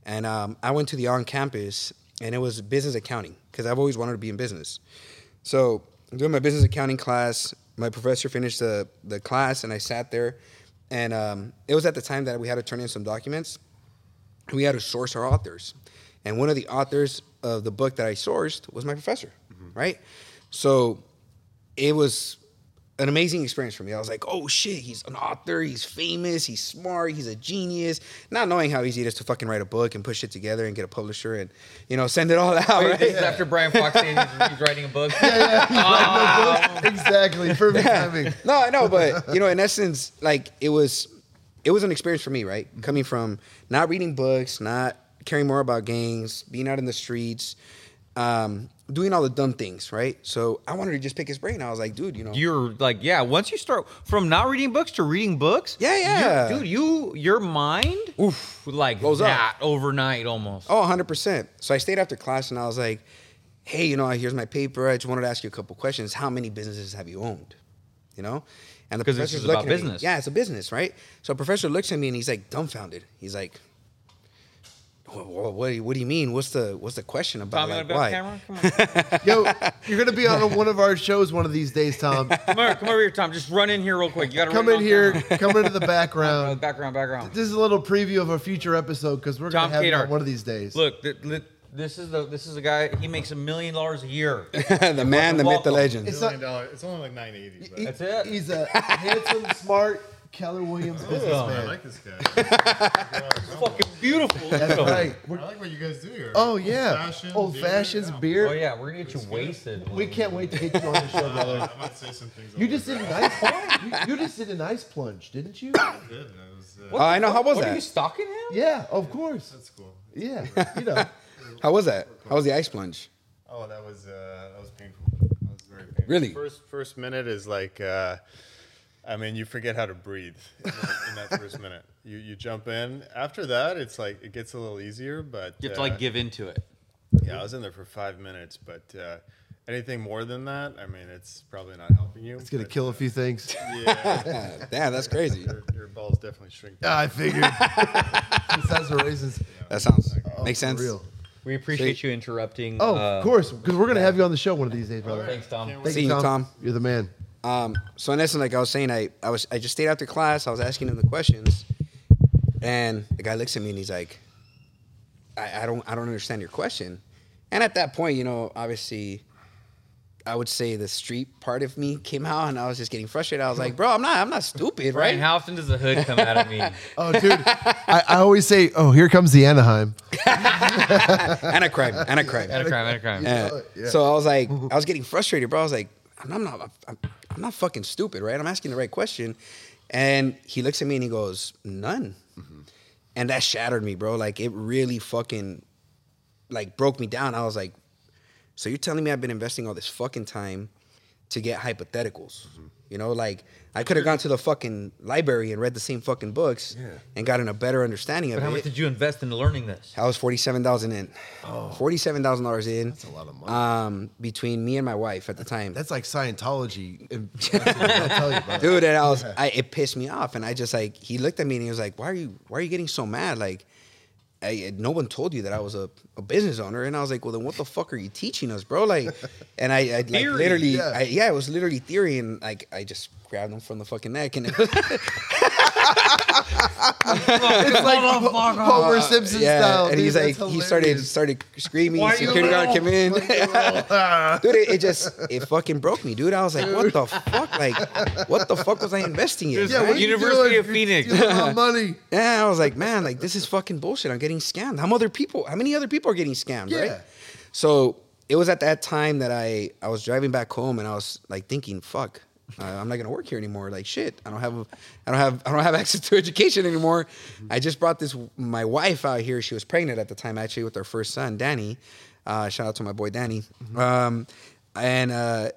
and um, I went to the on campus, and it was business accounting because I've always wanted to be in business. So doing my business accounting class, my professor finished the the class, and I sat there, and um, it was at the time that we had to turn in some documents. We had to source our authors, and one of the authors of the book that I sourced was my professor, right? So it was an amazing experience for me. I was like, oh shit, he's an author, he's famous, he's smart, he's a genius. Not knowing how easy it is to fucking write a book and push it together and get a publisher and you know send it all out. Wait, right? this is after Brian Fox saying he's, he's writing a book. Oh. exactly. Perfect timing. no, I know, but you know, in essence, like it was, it was an experience for me, right? Coming from not reading books, not caring more about gangs, being out in the streets, um, doing all the dumb things, right? So I wanted to just pick his brain. I was like, dude, you know, You're like, yeah. Once you start from not reading books to reading books, Yeah, yeah. dude. You your mind, Oof. like Blows up. overnight almost. Oh, 100%. So I stayed after class and I was like, hey, you know, here's my paper. I just wanted to ask you a couple questions. How many businesses have you owned? You know? And the professor's is about looking at me. business. Yeah, it's a business, right? So professor looks at me and he's like dumbfounded. He's like, what, what, what, do you- what do you mean? What's the what's the question about? Tom, Like, want why? camera? Come on, Yo, you're gonna be on one of our shows one of these days, Tom. come over, come over here, Tom. Just run in here real quick. You got to Come in here. Come into the Uh, background. background, background. This is a little preview of a future episode because we're gonna have you on one of these days. Look, th- th- this is the this is the guy. He makes a million dollars a year. the man, the myth, the legend. It's Million not- It's only like nine eighty. But He- That's it? He's a handsome, smart Keller Williams I like this guy. Fucking beautiful. That's right. I like what you guys do here. Oh yeah, Old-fashioned old beer, fashions yeah. beer. Oh yeah, we're gonna get you wasted. We can't wait to get you on the show, brother. I might say some things. You just did an ice plunge. You, you just did an ice plunge, didn't you? there. Good. That was, uh, Oh, I know. How was What, are you that? stalking him? Yeah, of course. That's cool. Yeah, you know. How was that? How was the ice plunge? Oh, that was uh, that was painful. That was very painful. Really? First first minute is like, uh, I mean, you forget how to breathe in, in that first minute. You you jump in. After that, it's like it gets a little easier, but You have to uh, like give into it. Yeah, I was in there for five minutes, but uh, anything more than that, I mean, it's probably not helping you. It's gonna but, kill a uh, few things. Yeah, Damn, that's crazy. your, your balls definitely shrink. Yeah, I figured. Besides the raisins. That sounds Oh, makes for sense. Real. We appreciate you interrupting. Oh, uh, of course, because we're gonna have you on the show one of these days, brother. Thanks, Tom. Can't Thank See you, you, Tom. Tom. You're the man. Um, so in essence, like I was saying, I, I was I just stayed after class. I was asking him the questions, and the guy looks at me and he's like, I, I don't I don't understand your question. And at that point, you know, obviously, I would say the street part of me came out, and I was just getting frustrated. I was like, bro, I'm not I'm not stupid, Brian, right? how often does the hood come out of me? Oh, dude, I, I always say, "Oh, here comes the Anaheim." and a crime, and a crime. At a crime, at a crime. Uh, Yeah. So I was like, I was getting frustrated, bro. I was like, I'm, I'm not, I'm, I'm not fucking stupid, right? I'm asking the right question, and he looks at me and he goes, none, mm-hmm. and that shattered me, bro. Like it really fucking, like broke me down. I was like, so you're telling me I've been investing all this fucking time to get hypotheticals? You know, like I could have gone to the fucking library and read the same fucking books and gotten a better understanding But of how it. How much did you invest into learning this? I was forty-seven thousand in. Forty-seven thousand dollars in. That's a lot of money. Um, between me and my wife at the time, That's like Scientology. And- I'll tell you, brother. dude. And I was, I, it pissed me off, and I just like he looked at me and he was like, "Why are you, why are you getting so mad? Like, I, no one told you that I was a, a business owner." And I was like, "Well, then what the fuck are you teaching us, bro?" Like, and I, I like Theory, literally, yeah. I, yeah, it was literally theory, and like I just grabbed him from the fucking neck, and it was, it's like Homer Simpson yeah, style. and dude, he's like, that's he started started screaming. Why you Security guard little? came in, dude. It, it just it fucking broke me, dude. I was like, what the fuck? Like, what the fuck was I investing in? yeah, right? what are you University doing? of Phoenix. You're stealing my money. Yeah, I was like, man, like this is fucking bullshit. I'm getting scammed. How other people? How many other people are getting scammed? Yeah. Right. So it was at that time that I I was driving back home and I was like thinking, fuck, uh, I'm not gonna work here anymore. Like shit, I don't have I don't have I don't have access to education anymore. I just brought this my wife out here. She was pregnant at the time actually with our first son, Danny. Uh, shout out to my boy Danny. Um, and uh,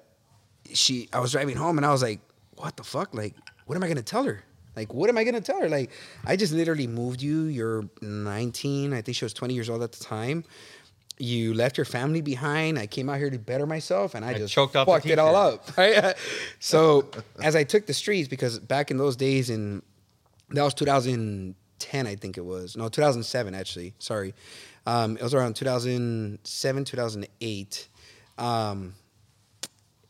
she I was driving home and I was like, what the fuck? Like, what am I gonna tell her? Like, what am I gonna tell her? Like, I just literally moved you. You're 19. I think she was 20 years old at the time. You left your family behind. I came out here to better myself, and I, I just choked the fucked it all up. Right? so as I took the streets, because back in those days, in that was 2010, I think it was. No, 2007 actually. Sorry, um, it was around 2007, 2008. Um,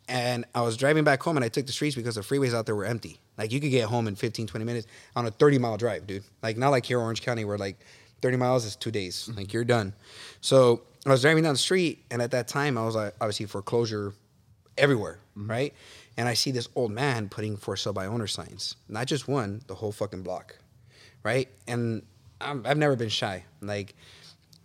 and I was driving back home and I took the streets because the freeways out there were empty. Like you could get home in 15, 20 minutes on a 30 mile drive, dude. Like not like here Orange County where like 30 miles is two days. Like you're done. So I was driving down the street and at that time I was like obviously foreclosure everywhere, right? And I see this old man putting for sale by owner signs. Not just one, the whole fucking block. Right? And I'm, I've never been shy. Like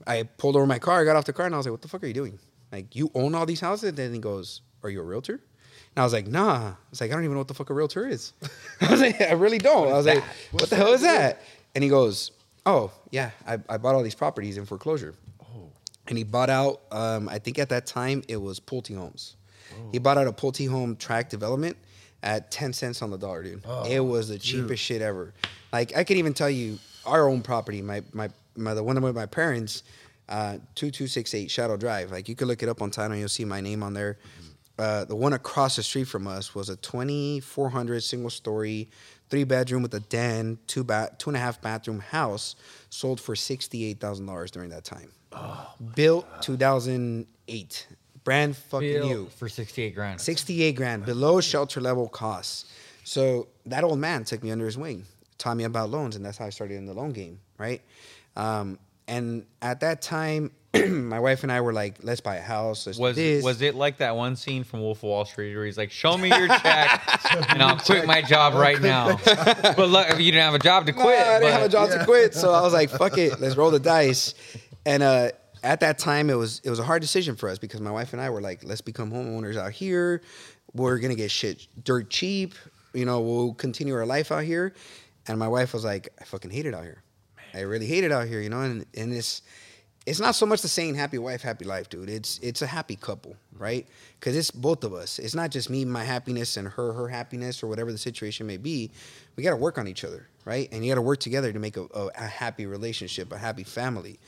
I pulled over my car, I got off the car, and I was like, "What the fuck are you doing? Like, you own all these houses?" And then he goes, "Are you a realtor?" And I was like, "Nah." I was like, "I don't even know what the fuck a realtor is." I was like, "I really don't." I was like, "What the hell is that?" And he goes, "Oh, yeah, I, I bought all these properties in foreclosure." And he bought out. Um, I think at that time it was Pulte Homes. He bought out a Pulte Home tract development at ten cents on the dollar, dude. it was the cheapest shit ever. Like I can even tell you, our own property, my my, my the one with my parents, uh, two two six eight Shadow Drive. Like you could look it up on title, you'll see my name on there. Uh, the one across the street from us was a twenty four hundred single story, three bedroom with a den, two bath, two and a half bathroom house, sold for sixty eight thousand dollars during that time. Built two thousand eight, brand fucking Bill new. for 68 grand. 68 grand below shelter level costs. So that old man took me under his wing, taught me about loans, and that's how I started in the loan game, right? Um, and at that time, my wife and I were like, let's buy a house. Let's Was this. was it like that one scene from Wolf of Wall Street where he's like, "Show me your check, and I'll quit my job right now." but look, you didn't have a job to quit. No, quit. I didn't but- have a job to quit, so I was like, "Fuck it, let's roll the dice." And uh, at that time, it was it was a hard decision for us because my wife and I were like, "Let's become homeowners out here. We're gonna get shit dirt cheap. You know, we'll continue our life out here." And my wife was like, "I fucking hate it out here. I really hate it out here. You know." And and it's it's not so much the saying "happy wife, happy life," dude. It's it's a happy couple, right? Because it's both of us. It's not just me, my happiness, and her, her happiness, or whatever the situation may be. We got to work on each other, right? And you got to work together to make a, a, a happy relationship, a happy family.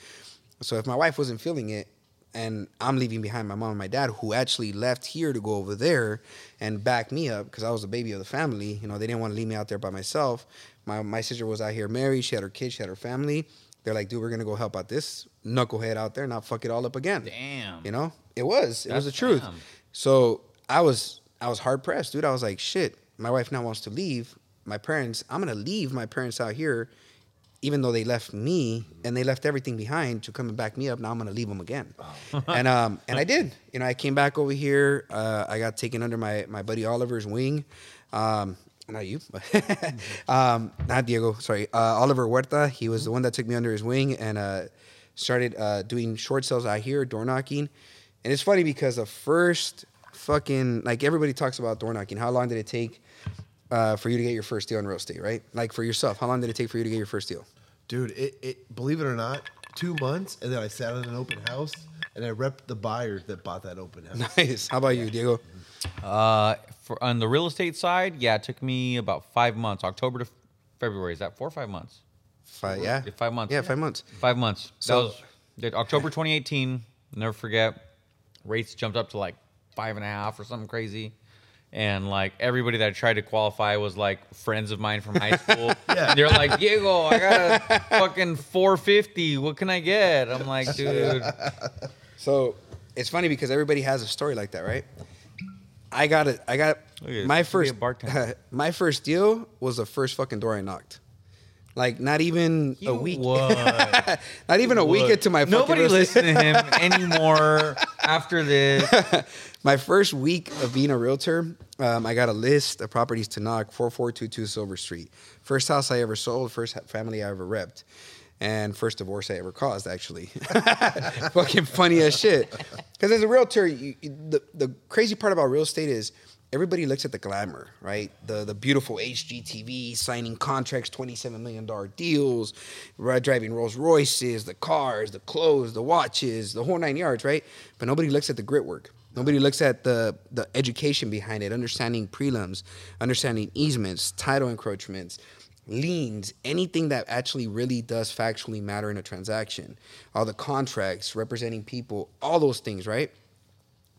So if my wife wasn't feeling it, and I'm leaving behind my mom and my dad, who actually left here to go over there and back me up because I was the baby of the family. You know, they didn't want to leave me out there by myself. My my sister was out here married. She had her kids. She had her family. They're like, dude, we're gonna go help out this knucklehead out there, not fuck it all up again. Damn. You know, it was. It was the truth. damn. So I was I was hard pressed, dude. I was like, shit. My wife now wants to leave. My parents. I'm gonna leave my parents out here, even though they left me and they left everything behind to come and back me up. Now I'm gonna leave them again. and um and I did. You know, I came back over here. Uh, I got taken under my my buddy Oliver's wing. Um, not you, um, not Diego. Sorry, uh, Oliver Huerta. He was the one that took me under his wing and uh, started uh, doing short sales out here, door knocking. And it's funny because the first fucking like everybody talks about door knocking. How long did it take uh, for you to get your first deal in real estate? Right? Like for yourself, how long did it take for you to get your first deal? Dude, it, it believe it or not, two months, and then I sat at an open house, and I repped the buyer that bought that open house. Nice. How about you, Diego? Uh, for on the real estate side, yeah, it took me about five months, October to February. Is that four or five months? Five. Yeah. Yeah, five months. Yeah, five months. Five months. So- that was October 2018. Never forget. Rates jumped up to like five and a half or something crazy. And like everybody that I tried to qualify was like friends of mine from high school. Yeah. They're like, Diego, I got a fucking 450. What can I get? I'm like, dude. So it's funny because everybody has a story like that, right? I got it. I got at- my a first my first deal was the first fucking door I knocked. Like not even a week. not even a week Would. into my Nobody listen to him anymore after this. my first week of being a realtor, um, I got a list of properties to knock 4422 Silver Street. First house I ever sold, first family I ever repped, and first divorce I ever caused, actually. Fucking funny as shit. Because as a realtor, you, the, the crazy part about real estate is everybody looks at the glamour, right? The the beautiful HGTV, signing contracts, $27 million deals, driving Rolls Royces, the cars, the clothes, the watches, the whole nine yards, right? But nobody looks at the grit work. Nobody looks at the, the education behind it, understanding prelims, understanding easements, title encroachments, liens, anything that actually really does factually matter in a transaction. All the contracts, representing people, all those things, right?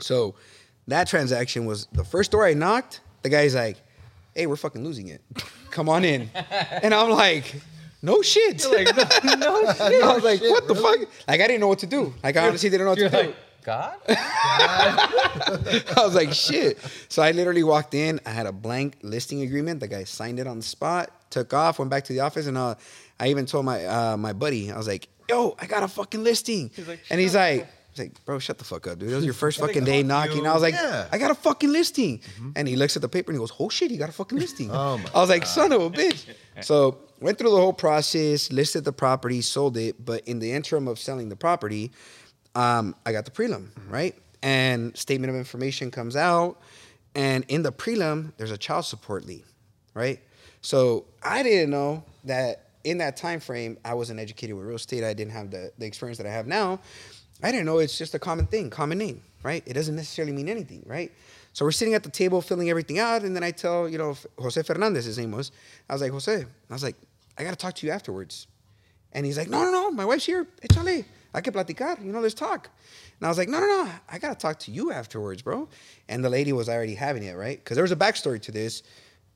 So that transaction was the first door I knocked. The guy's like, "Hey, we're fucking losing it. Come on in." and I'm like, "No shit." Like, no, no shit. I was like, "What the fuck?" Like I didn't know what to do. Like I honestly didn't know what You're to do. like, God? I was like, "Shit." So I literally walked in. I had a blank listing agreement. The guy signed it on the spot. Took off. Went back to the office, and uh, I even told my uh, my buddy. I was like, "Yo, I got a fucking listing." like, and he's like. He's like, bro, shut the fuck up, dude. It was your first fucking day knocking. I was like, Yeah. I got a fucking listing. And he looks at the paper and he goes, oh shit, he got a fucking listing. Oh my I was like, son of a bitch. So went through the whole process, listed the property, sold it. But in the interim of selling the property, um, I got the prelim, right? And statement of information comes out. And in the prelim, there's a child support lien, right? So I didn't know that in that time frame, I wasn't educated with real estate. I didn't have the, the experience that I have now. I didn't know it's just a common thing, common name, right? It doesn't necessarily mean anything, right? So we're sitting at the table filling everything out, and then I tell, you know, Jose Fernandez, his name was. I was like, Jose, I was like, I gotta talk to you afterwards. And he's like, no, no, no, my wife's here. Échale. I can platicar. You know, let's talk. And I was like, no, no, no, I gotta talk to you afterwards, bro. And the lady was already having it, right? Because there was a backstory to this.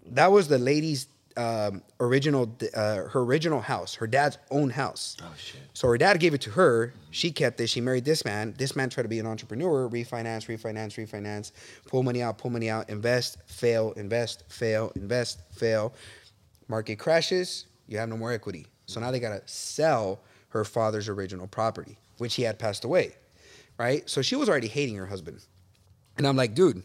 That was the lady's um, original, uh, her original house, her dad's own house. Oh shit! So her dad gave it to her. She kept it. She married this man. This man tried to be an entrepreneur, refinance, refinance, refinance, pull money out, pull money out, invest, fail, invest, fail, invest, fail. Market crashes, you have no more equity. So now they gotta sell her father's original property, which he had passed away, right? So she was already hating her husband. And I'm like, dude,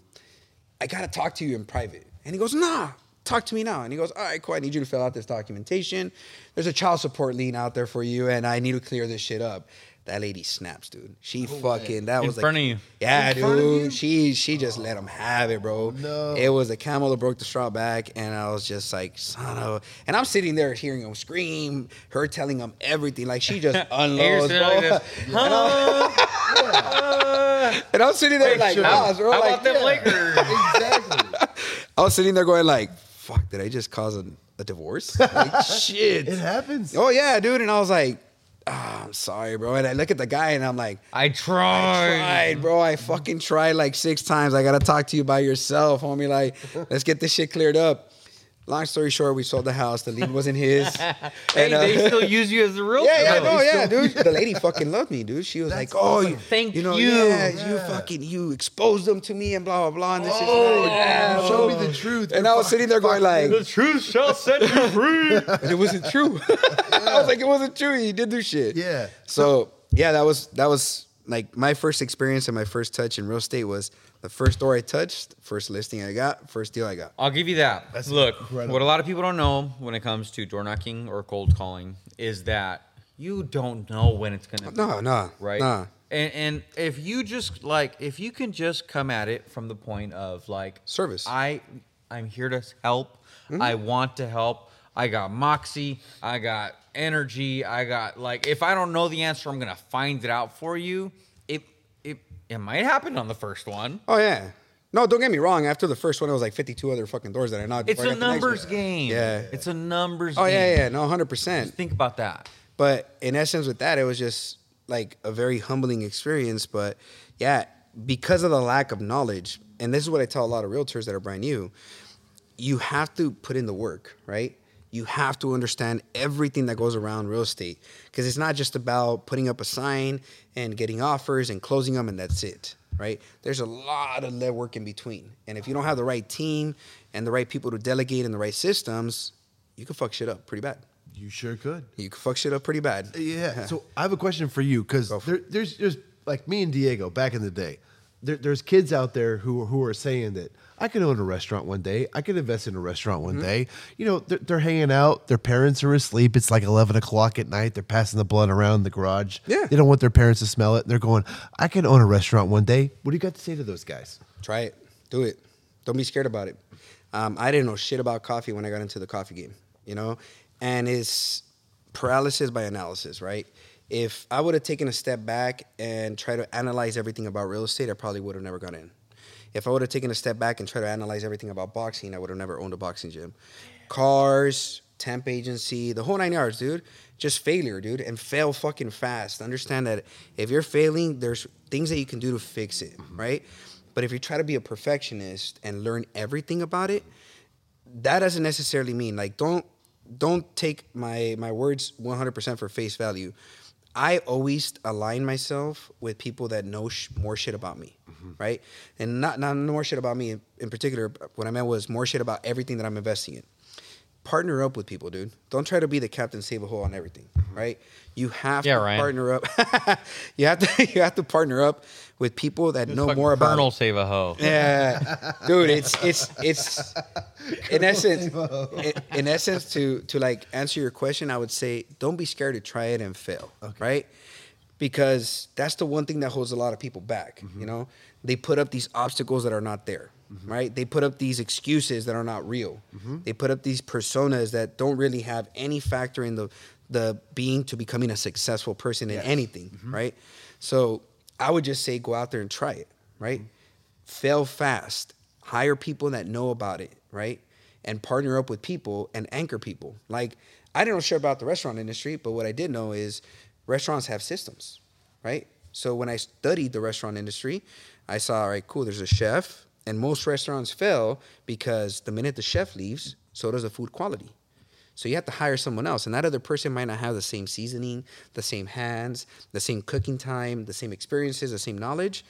I gotta talk to you in private. And he goes, nah, talk to me now. And he goes, all right, cool. I need you to fill out this documentation. There's a child support lien out there for you, and I need to clear this shit up. That lady snaps, dude. She fucking that In was front like, of you. Yeah, In front of you? Yeah, dude. She she just let him have it, bro. No. It was a camel that broke the straw back, and I was just like, son of. And I'm sitting there hearing him scream, her telling him everything, like she just And unloads, sitting there bro. like this, "Huh? And I'm sitting there like, sure. nah, bro. How like, about them yeah. Lakers? exactly. I was sitting there going like, fuck, did I just cause a, a divorce? Like, shit. It happens. Oh yeah, dude. And I was like, ah, I'm sorry, bro. And I look at the guy and I'm like, I tried. I tried. bro. I fucking tried like six times. I gotta talk to you by yourself, homie. Like, let's get this shit cleared up. Long story short, we sold the house. The lien wasn't his. Hey, And, uh, they still use you as a realtor. yeah, yeah, No, yeah, dude. The lady fucking loved me, dude. She was That's like, "Oh, awesome. you, Thank you know, you. yeah, you fucking, you exposed them to me and blah blah blah." And Oh, yeah, show me the truth. And I was sitting there going like, The truth shall set you free. and it wasn't true. I was like, it wasn't true. He did do shit. Yeah. So yeah, that was that was like my first experience and my first touch in real estate was the first door I touched, first listing I got, first deal I got. I'll give you that. That's Look, incredible. what a lot of people don't know when it comes to door knocking or cold calling is that you don't know when it's gonna be. No, no, right? nah. And, and if you just like, if you can just come at it from the point of like Service. I, I'm here to help. Mm-hmm. I want to help. I got moxie. I got energy. I got like, if I don't know the answer, I'm gonna find it out for you. It, it, it might happen on the first one. Oh yeah. No, don't get me wrong. After the first one, it was like 52 other fucking doors that I knocked. It's a numbers game. Yeah. It's a numbers Oh game. yeah, yeah, no, hundred percent. Think about that. But in essence, with that, it was just like a very humbling experience. But yeah, because of the lack of knowledge, and this is what I tell a lot of realtors that are brand new, you have to put in the work, right? You have to understand everything that goes around real estate because it's not just about putting up a sign and getting offers and closing them and that's it, right? There's a lot of lead work in between. And if you don't have the right team and the right people to delegate and the right systems, you can fuck shit up pretty bad. You sure could. You can fuck shit up pretty bad. Yeah. So I have a question for you because there, there's there's like me and Diego back in the day. There, there's kids out there who who are saying that I could own a restaurant one day. I could invest in a restaurant one Mm-hmm. day. You know, they're, they're hanging out. Their parents are asleep. It's like eleven o'clock at night. They're passing the blood around the garage. Yeah. They don't want their parents to smell it. They're going. I can own a restaurant one day. What do you got to say to those guys? Try it. Do it. Don't be scared about it. Um, I didn't know shit about coffee when I got into the coffee game, you know? And it's paralysis by analysis, right? If I would have taken a step back and tried to analyze everything about real estate, I probably would have never got in. If I would have taken a step back and tried to analyze everything about boxing, I would have never owned a boxing gym. Cars, temp agency, the whole nine yards, dude. Just failure, dude, and fail fucking fast. Understand that if you're failing, there's things that you can do to fix it, mm-hmm. right? But if you try to be a perfectionist and learn everything about it, that doesn't necessarily mean like don't don't take my my words 100% for face value. I always align myself with people that know sh- more shit about me, mm-hmm. right? And not not more shit about me in, in particular. What I meant was more shit about everything that I'm investing in. Partner up with people, dude. Don't try to be the captain save a hole on everything, mm-hmm. right? You have Yeah, to Ryan. partner up. you have to you have to partner up with people that know Fucking more about Colonel save a hoe. yeah, dude, it's it's it's in essence, in, in essence, to to like answer your question, I would say don't be scared to try it and fail, right? Because that's the one thing that holds a lot of people back. Mm-hmm. You know, they put up these obstacles that are not there, Mm-hmm. right? They put up these excuses that are not real. Mm-hmm. They put up these personas that don't really have any factor in the the being to becoming a successful person in anything, mm-hmm. right? So I would just say go out there and try it, right? Fail fast, hire people that know about it, right? And partner up with people and anchor people. Like I didn't know shit about the restaurant industry, but what I did know is restaurants have systems, right? So when I studied the restaurant industry, I saw, all right, cool, there's a chef, and most restaurants fail because the minute the chef leaves, so does the food quality. So you have to hire someone else, and that other person might not have the same seasoning, the same hands, the same cooking time, the same experiences, the same knowledge.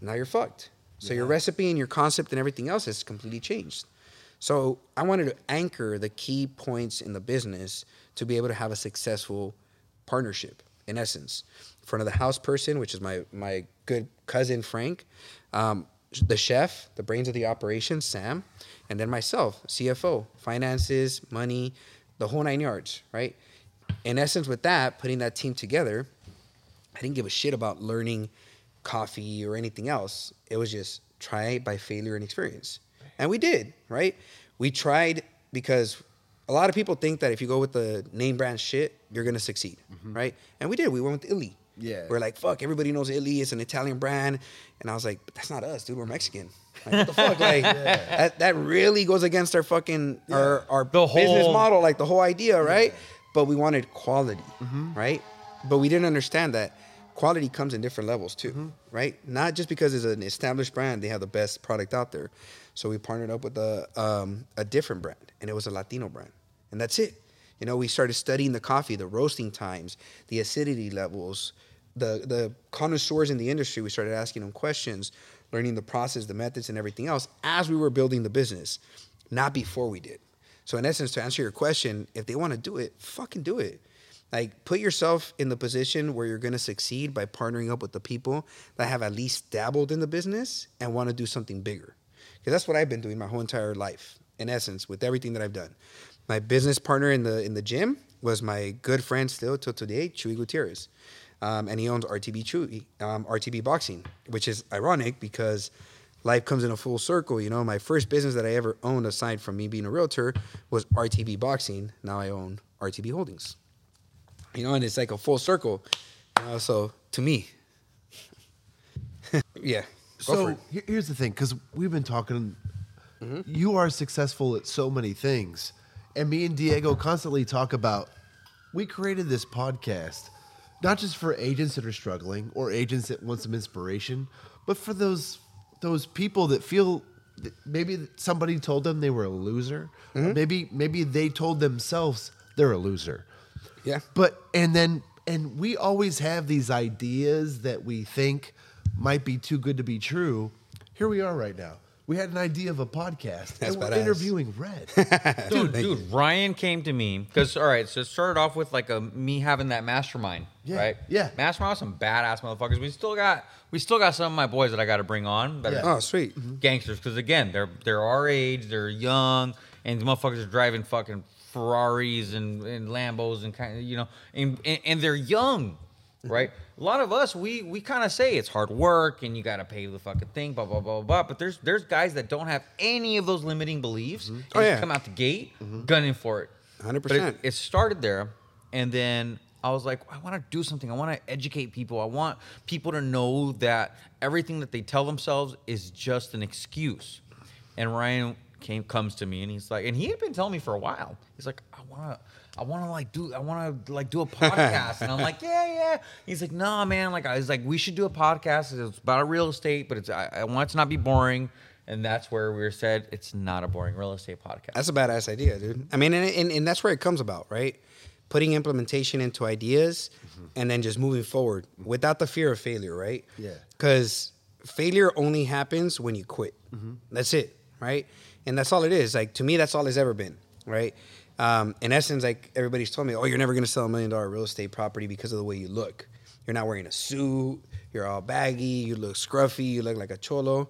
Now you're fucked. So your recipe and your concept and everything else has completely changed. So I wanted to anchor the key points in the business to be able to have a successful partnership. In essence, front of the house person, which is my my good cousin Frank, um, the chef, the brains of the operation, Sam, and then myself, CFO, finances, money, the whole nine yards, right? In essence, with that, putting that team together, I didn't give a shit about learning coffee or anything else. It was just try by failure and experience. And we did, right? We tried because a lot of people think that if you go with the name brand shit, you're gonna succeed, mm-hmm. right? And we did. We went with Illy. Yeah. We're like, fuck, everybody knows Illy. It's an Italian brand. And I was like, but that's not us, dude. We're Mexican. Like, what the fuck? Like, that, that really goes against our fucking, our, our The business whole- model, like the whole idea, right? But we wanted quality, right? But we didn't understand that quality comes in different levels too, right? Not just because it's an established brand, they have the best product out there. So we partnered up with a um, a different brand, and it was a Latino brand, and that's it. You know, we started studying the coffee, the roasting times, the acidity levels, the the connoisseurs in the industry. We started asking them questions, learning the process, the methods, and everything else as we were building the business, not before we did. So in essence, to answer your question, if they want to do it, fucking do it. Like put yourself in the position where you're going to succeed by partnering up with the people that have at least dabbled in the business and want to do something bigger. Because that's what I've been doing my whole entire life. In essence, with everything that I've done, my business partner in the in the gym was my good friend still till today, Chuy Gutierrez, um, and he owns RTB Chuy, um, RTB Boxing, which is ironic because life comes in a full circle. You know, my first business that I ever owned, aside from me being a realtor, was RTB Boxing. Now I own RTB Holdings. You know, and it's like a full circle. You know, so to me, yeah. So here's the thing, because we've been talking. You are successful at so many things, and me and Diego constantly talk about. We created this podcast, not just for agents that are struggling or agents that want some inspiration, but for those those people that feel that maybe somebody told them they were a loser. Or maybe maybe they told themselves they're a loser. Yeah. But and then and we always have these ideas that we think might be too good to be true. Here we are right now. We had an idea of a podcast, That's and we're badass. interviewing Red. dude, Thank dude, Ryan came to me because all right, so it started off with like a me having that mastermind, Yeah, right? yeah. mastermind with some badass motherfuckers. We still got we still got some of my boys that I got to bring on that Yeah. Oh, sweet. Mm-hmm. gangsters because again, they're they're our age, they're young, and the motherfuckers are driving fucking Ferraris and, and Lambos and kind of you know, and, and and they're young, right? A lot of us we we kind of say it's hard work and you got to pay the fucking thing, blah blah blah blah. But there's there's guys that don't have any of those limiting beliefs. Mm-hmm. and Oh, yeah. come out the gate mm-hmm. gunning for it. 100%. But it, it started there, and then I was like, I want to do something. I want to educate people. I want people to know that everything that they tell themselves is just an excuse. And Ryan came comes to me and he's like, and he had been telling me for a while. He's like, I want to. I want to like do I want to like do a podcast and I'm like yeah yeah he's like no man like I was like we should do a podcast it's about real estate but it's I, I want it to not be boring and that's where we were said it's not a boring real estate podcast That's a badass idea, dude. I mean, and, and, and that's where it comes about, right? Putting implementation into ideas mm-hmm. and then just moving forward without the fear of failure, right? Yeah. Because failure only happens when you quit. Mm-hmm. That's it, right? And that's all it is. Like, to me, that's all it's ever been, right? Um, in essence, like everybody's told me, oh, you're never going to sell a million dollar real estate property because of the way you look. You're not wearing a suit. You're all baggy. You look scruffy. You look like a cholo.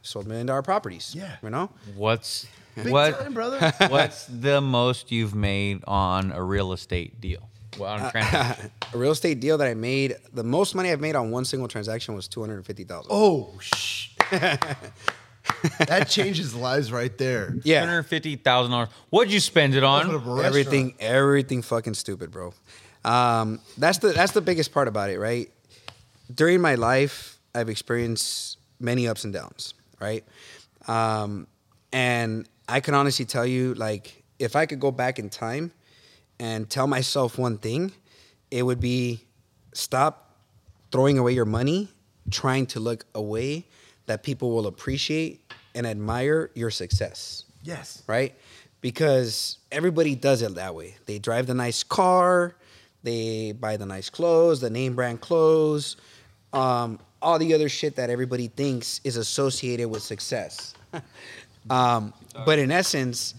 Sold million dollar properties. Yeah. You know? What's Big what? time, brother. what's the most you've made on a real estate deal? Well, on a transaction. a real estate deal that I made, the most money I've made on one single transaction was two hundred and fifty thousand. oh, shh. That changes lives right there. Yeah, hundred fifty thousand dollars. What'd you spend it on? up a restaurant. everything, everything fucking stupid, bro. Um, that's the that's the biggest part about it, right? During my life, I've experienced many ups and downs, right? Um, and I can honestly tell you, like, if I could go back in time and tell myself one thing, it would be stop throwing away your money trying to look a way that people will appreciate and admire your success Yes. right? Because everybody does it that way. They drive the nice car, they buy the nice clothes, the name brand clothes, um, all the other shit that everybody thinks is associated with success. um, but in essence,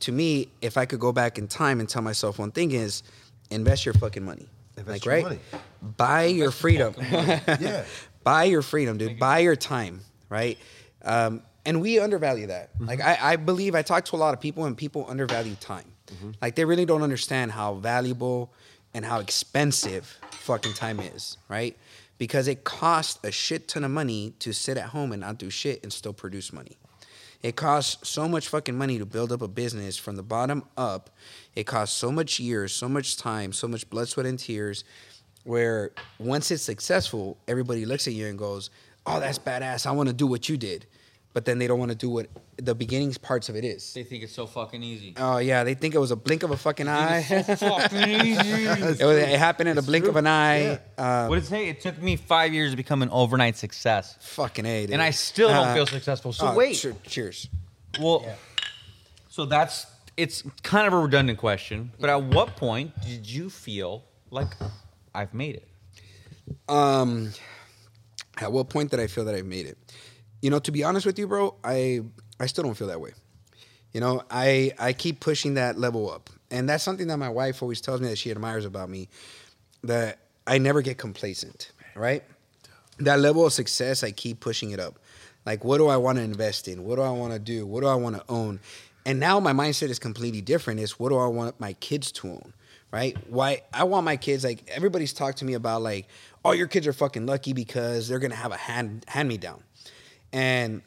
to me, if I could go back in time and tell myself one thing is invest your fucking money. Invest like your right? money. Buy your freedom. Yeah. Buy your freedom, dude. Buy your time, right? Um, and we undervalue that. Mm-hmm. Like I, I believe I talk to a lot of people, and people undervalue time. Mm-hmm. Like they really don't understand how valuable and how expensive fucking time is, right? Because it costs a shit ton of money to sit at home and not do shit and still produce money. It costs so much fucking money to build up a business from the bottom up. It costs so much years, so much time, so much blood, sweat, and tears. Where once it's successful, everybody looks at you and goes, "Oh, that's badass! I want to do what you did," but then they don't want to do what the beginnings parts of it is. They think it's so fucking easy. Oh yeah, they think it was a blink of a fucking eye. So fucking easy. it, was, it happened in a blink of an eye. Uh, What did it say? It took me five years to become an overnight success, fucking a, dude. and I still don't Uh, feel successful. So oh, wait, che- cheers. well, so that's it's kind of a redundant question. But at what point did you feel like I've made it? Um, at what point did I feel that I've made it? You know, to be honest with you, bro, I I still don't feel that way. You know, I I keep pushing that level up, and that's something that my wife always tells me that she admires about me. That I never get complacent, right? That level of success, I keep pushing it up. Like, what do I want to invest in? What do I want to do? What do I want to own? And now my mindset is completely different. Is what do I want my kids to own? Right? Why I want my kids like everybody's talked to me about like, oh, your kids are fucking lucky because they're gonna have a hand hand me down. And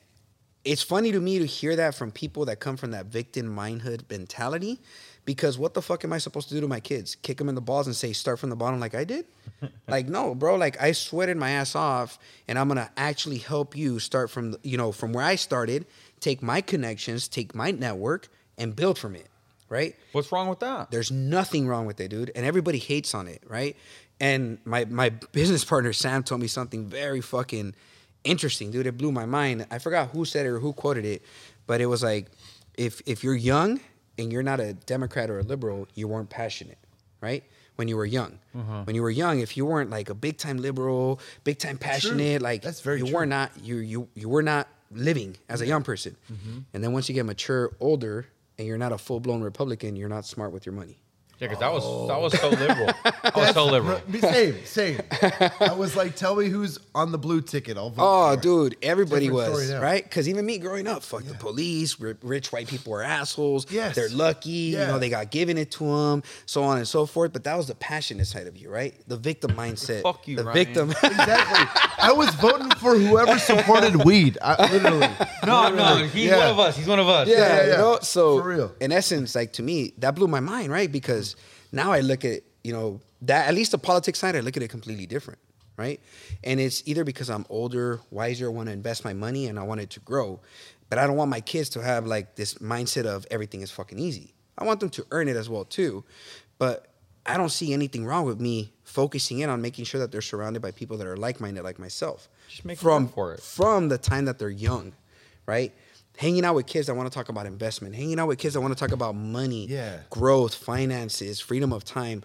it's funny to me to hear that from people that come from that victim mindhood mentality because what the fuck am I supposed to do to my kids? Kick them in the balls and say start from the bottom like I did? like no, bro, like I sweated my ass off and I'm to actually help you start from the- you know from where I started, take my connections, take my network and build from it, right? What's wrong with that? There's nothing wrong with it, dude. And everybody hates on it, right? And my my business partner Sam told me something very fucking interesting, dude. It blew my mind. I forgot who said it or who quoted it, but it was like, if if you're young and you're not a Democrat or a liberal, you weren't passionate, right? When you were young, uh-huh. when you were young, if you weren't like a big time liberal, big time passionate, like That's very you true. were not you you you were not living as a young person. Mm-hmm. And then once you get mature, older, and you're not a full blown Republican, you're not smart with your money. Yeah, because I was that was so oh. liberal. I was so liberal. Me- Same, same. I was like, tell me who's on the blue ticket. I'll vote. Oh, for it. dude, everybody Different was story now. right because even me growing up, fuck the police. ri- Rich white people are assholes. Yes. they're lucky. You Yeah. know, they got given it to them, so on and so forth. But that was the passionate side of you, right? The victim mindset. Fuck you, the Ryan. victim. Exactly. I was voting for whoever supported weed. I, literally. No, no, Literally. he's Yeah. one of us. He's one of us. yeah, yeah, yeah. you know. So For real. in essence, like to me, that blew my mind, right? Because now I look at you know that at least the politics side, I look at it completely different, right? And it's either because I'm older, wiser, want to invest my money, and I want it to grow, but I don't want my kids to have like this mindset of everything is fucking easy. I want them to earn it as well too, but I don't see anything wrong with me focusing in on making sure that they're surrounded by people that are like-minded like myself. Just make from for it. from the time that they're young, right? Hanging out with kids that want to talk about investment, hanging out with kids that want to talk about money, Yeah. growth, finances, freedom of time.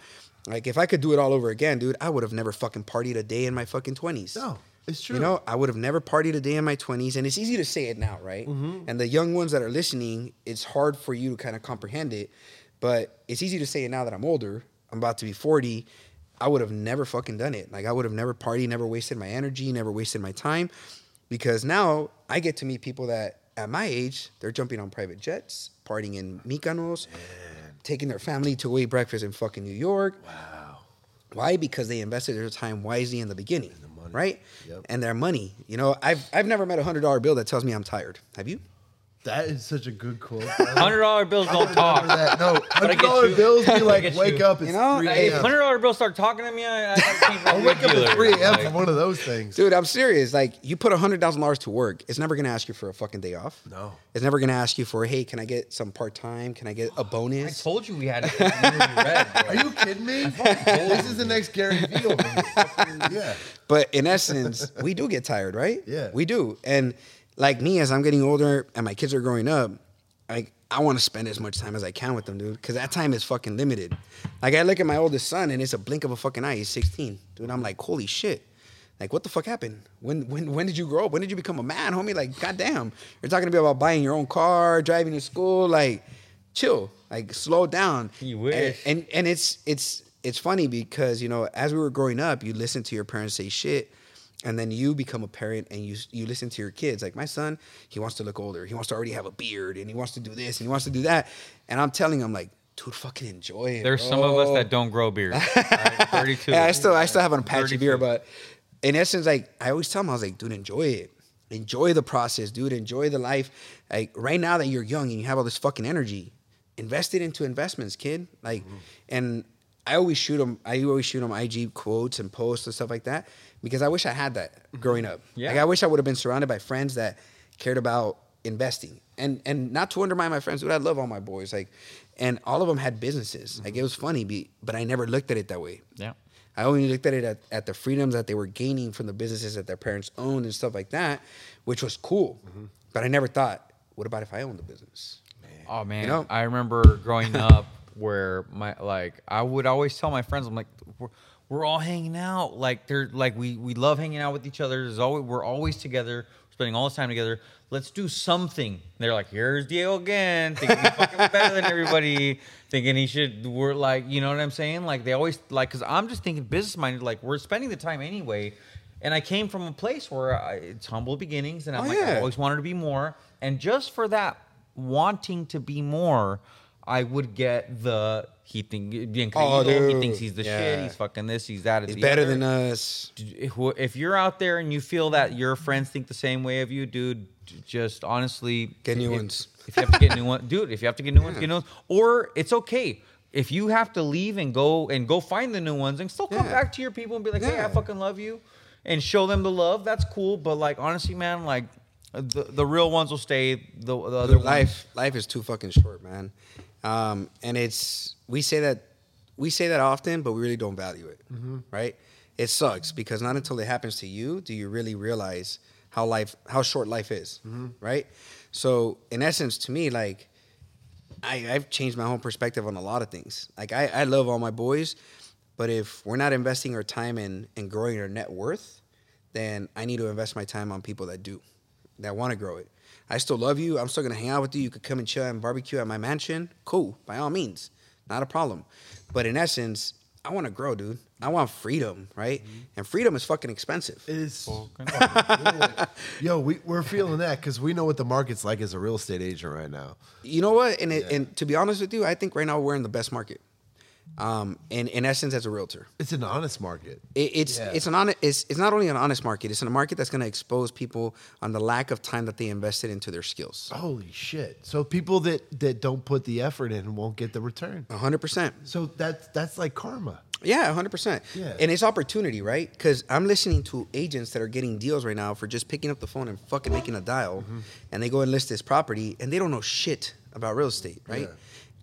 Like if I could do it all over again, dude, I would have never fucking partied a day in my fucking twenties. No, it's true. You know, I would have never partied a day in my 20s. And it's easy to say it now, right? Mm-hmm. And the young ones that are listening, it's hard for you to kind of comprehend it. But it's easy to say it now that I'm older. I'm about to be 40. I would have never fucking done it. Like, I would have never partied, never wasted my energy, never wasted my time. Because now I get to meet people that at my age, they're jumping on private jets, partying in Mykonos, taking their family to eat breakfast in fucking New York. Wow. Why? Because they invested their time wisely in the beginning, money. right? Yep. And their money. You know, I've I've never met a hundred dollar bill that tells me I'm tired. Have you? That is such a good quote. Hundred dollar bills don't talk. that. No, hundred dollar bills be like, wake you. up. It's You know, 3 if a.m. hundred dollar bills start talking to me, I, I can't I'll wake up at 3 a.m. Like, for one of those things. Dude, I'm serious. Like, you put a hundred thousand dollars to work, it's never gonna ask you for a fucking day off. No. It's never gonna ask you for, hey, can I get some part time? Can I get a bonus? I told you we had it. Red, bro. Are you kidding me? this is the next Gary Vee over here. Yeah. But in essence, we do get tired, right? Yeah. We do. And like me, as I'm getting older and my kids are growing up, like I want to spend as much time as I can with them, dude, because that time is fucking limited. Like I look at my oldest son and it's a blink of a fucking eye. He's 16, dude. I'm like, holy shit. Like, what the fuck happened? When when when did you grow up? When did you become a man, homie? Like, goddamn, you're talking to me about buying your own car, driving to school. Like, chill. Like, slow down. You wish. And and, and it's it's it's funny because you know, as we were growing up, you listen to your parents say shit, and then you become a parent and you you listen to your kids. Like my son, he wants to look older. He wants to already have a beard, and he wants to do this, and he wants to do that. And I'm telling him like, dude, fucking enjoy it. There's some of us that don't grow beards. Right? Thirty-two. Yeah, I still I still have an patchy 32. beard, but in essence, like I always tell him I was like, dude, enjoy it. Enjoy the process, dude. Enjoy the life. Like right now that you're young and you have all this fucking energy, invest it into investments, kid. Like, Mm-hmm. and I always shoot them. I always shoot them IG quotes and posts and stuff like that because I wish I had that growing up. Mm-hmm. Yeah. Like I wish I would have been surrounded by friends that cared about investing and and not to undermine my friends, dude. I love all my boys. Like, and all of them had businesses. Like it was funny, be- but I never looked at it that way. Yeah. I only looked at it at, at the freedoms that they were gaining from the businesses that their parents owned and stuff like that, which was cool. But I never thought, what about if I owned the business? Oh man, you know? I remember growing up where my like I would always tell my friends, I'm like, we're, all hanging out. Like they're like we we love hanging out with each other. There's always we're always together, spending all this time together. Let's do something. they're like, here's Diego again, thinking he's fucking better than everybody, thinking he should. We're like, you know what I'm saying? Like they always like, cause I'm just thinking business minded. Like we're spending the time anyway. And I came from a place where I, it's humble beginnings, and I'm Oh, like, I always wanted to be more. And just for that wanting to be more, I would get the he think bien Oh, he thinks he's the Yeah. shit, he's fucking this, he's that. He's better other. than us. If, you're out there and you feel that your friends think the same way of you, dude, just honestly Get new if, ones. If you have to get new ones, dude, if you have to get new ones, get new ones. Or it's okay. If you have to leave and go and go find the new ones and still come Yeah. back to your people and be like, hey, I fucking love you, and show them the love, that's cool. But like honestly, man, like the the real ones will stay. The, the other ones- life life is too fucking short, man. Um, and it's we say that we say that often, but we really don't value it, right? It sucks because not until it happens to you do you really realize how life how short life is, right? So in essence, to me, like I, I've changed my whole perspective on a lot of things. Like I, I love all my boys, but if we're not investing our time in in growing our net worth, then I need to invest my time on people that do, that want to grow it. I still love you. I'm still gonna hang out with you. You could come and chill and barbecue at my mansion. Cool, by all means, not a problem. But in essence, I want to grow, dude. I want freedom, right? Mm-hmm. And freedom is fucking expensive. It is. Yo, we, we're feeling that because we know what the market's like as a real estate agent right now. You know what? And it, and to be honest with you, I think right now we're in the best market. Um, and in essence, as a realtor, It's an honest market. it, it's Yeah. it's an honest. It's, it's not only an honest market. It's a market that's going to expose people on the lack of time that they invested into their skills. Holy shit! So people that that don't put the effort in won't get the return. Hundred percent. So that's that's like karma. Yeah, hundred percent. Yeah. And it's opportunity, right? Because I'm listening to agents that are getting deals right now for just picking up the phone and fucking making a dial, Mm-hmm. and they go and list this property, and they don't know shit about real estate, right? Yeah.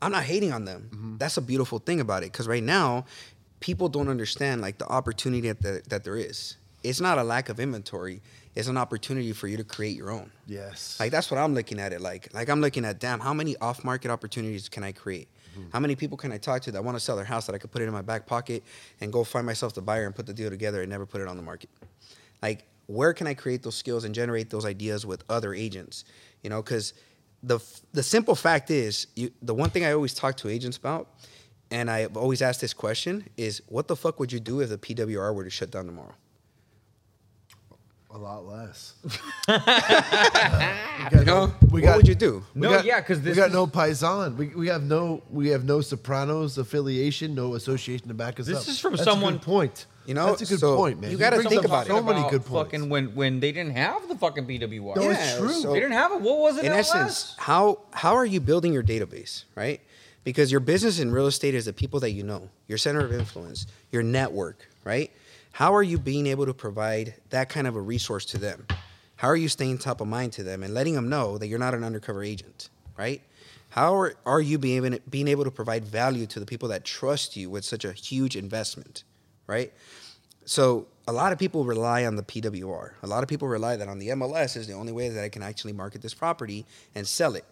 Mm-hmm. I'm not hating on them. That's a beautiful thing about it. Because right now, people don't understand like the opportunity that the, that there is. It's not a lack of inventory. It's an opportunity for you to create your own. Yes. Like that's what I'm looking at it like. Like I'm looking at damn, how many off market opportunities can I create? How many people can I talk to that want to sell their house that I could put it in my back pocket and go find myself the buyer and put the deal together and never put it on the market? Like where can I create those skills and generate those ideas with other agents? You know, because the the simple fact is, you, the one thing I always talk to agents about, and I always ask this question is, what the fuck would you do if the PWR were to shut down tomorrow? A lot less. You know, we what got- would you do? We No, got- yeah, 'cause we got is- no paisan. We, we have no we have no Sopranos affiliation, no association to back us This up. is from That's someone- A good point. You know, that's a good so point, man. you gotta think up about it. so many good points. Fucking when when they didn't have the fucking BWR. No, Yeah, it's true. so- They didn't have it. What was it? in MLS? essence, how how are you building your database, right? Because your business in real estate is the people that you know, your center of influence, your network, right? How are you being able to provide that kind of a resource to them? How are you staying top of mind to them and letting them know that you're not an undercover agent, right? How are, are you being able, being able to provide value to the people that trust you with such a huge investment, right? So a lot of people rely on the PWR. A lot of people rely that on the MLS is the only way that I can actually market this property and sell it,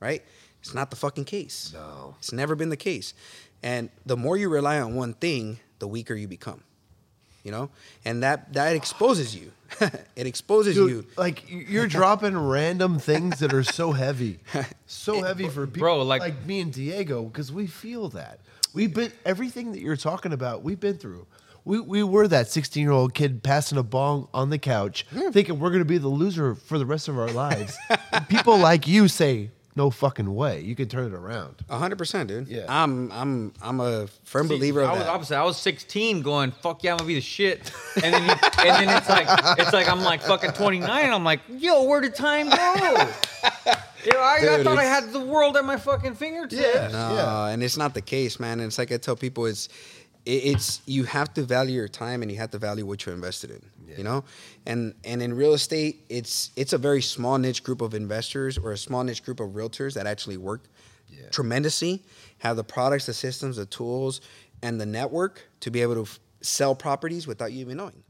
right? It's not the fucking case. No. It's never been the case. And the more you rely on one thing, the weaker you become. You know? And that that exposes you. it exposes Dude, you. like you're dropping random things that are so heavy, so heavy for people Bro, like- like me and Diego because we feel that we've been everything that you're talking about. We've been through. We, we were that 16 year old kid passing a bong on the couch, thinking we're gonna be the loser for the rest of our lives. People like you say, "No fucking way, you can turn it around." Hundred percent, dude. Yeah. I'm I'm I'm a firm See, believer of I was that. opposite. I was 16, going "fuck yeah, I'm gonna be the shit," and then, you, and then it's like it's like I'm like fucking 29. I'm like, yo, where did time go? Yo, I, I Dude, thought I it's- had the world at my fucking fingertips. Yeah. No, and it's not the case, man. And it's like I tell people, it's it, it's you have to value your time and you have to value what you're invested in. You know, and and in real estate, it's it's a very small niche group of investors or a small niche group of realtors that actually work tremendously, have the products, the systems, the tools, and the network to be able to f- sell properties without you even knowing.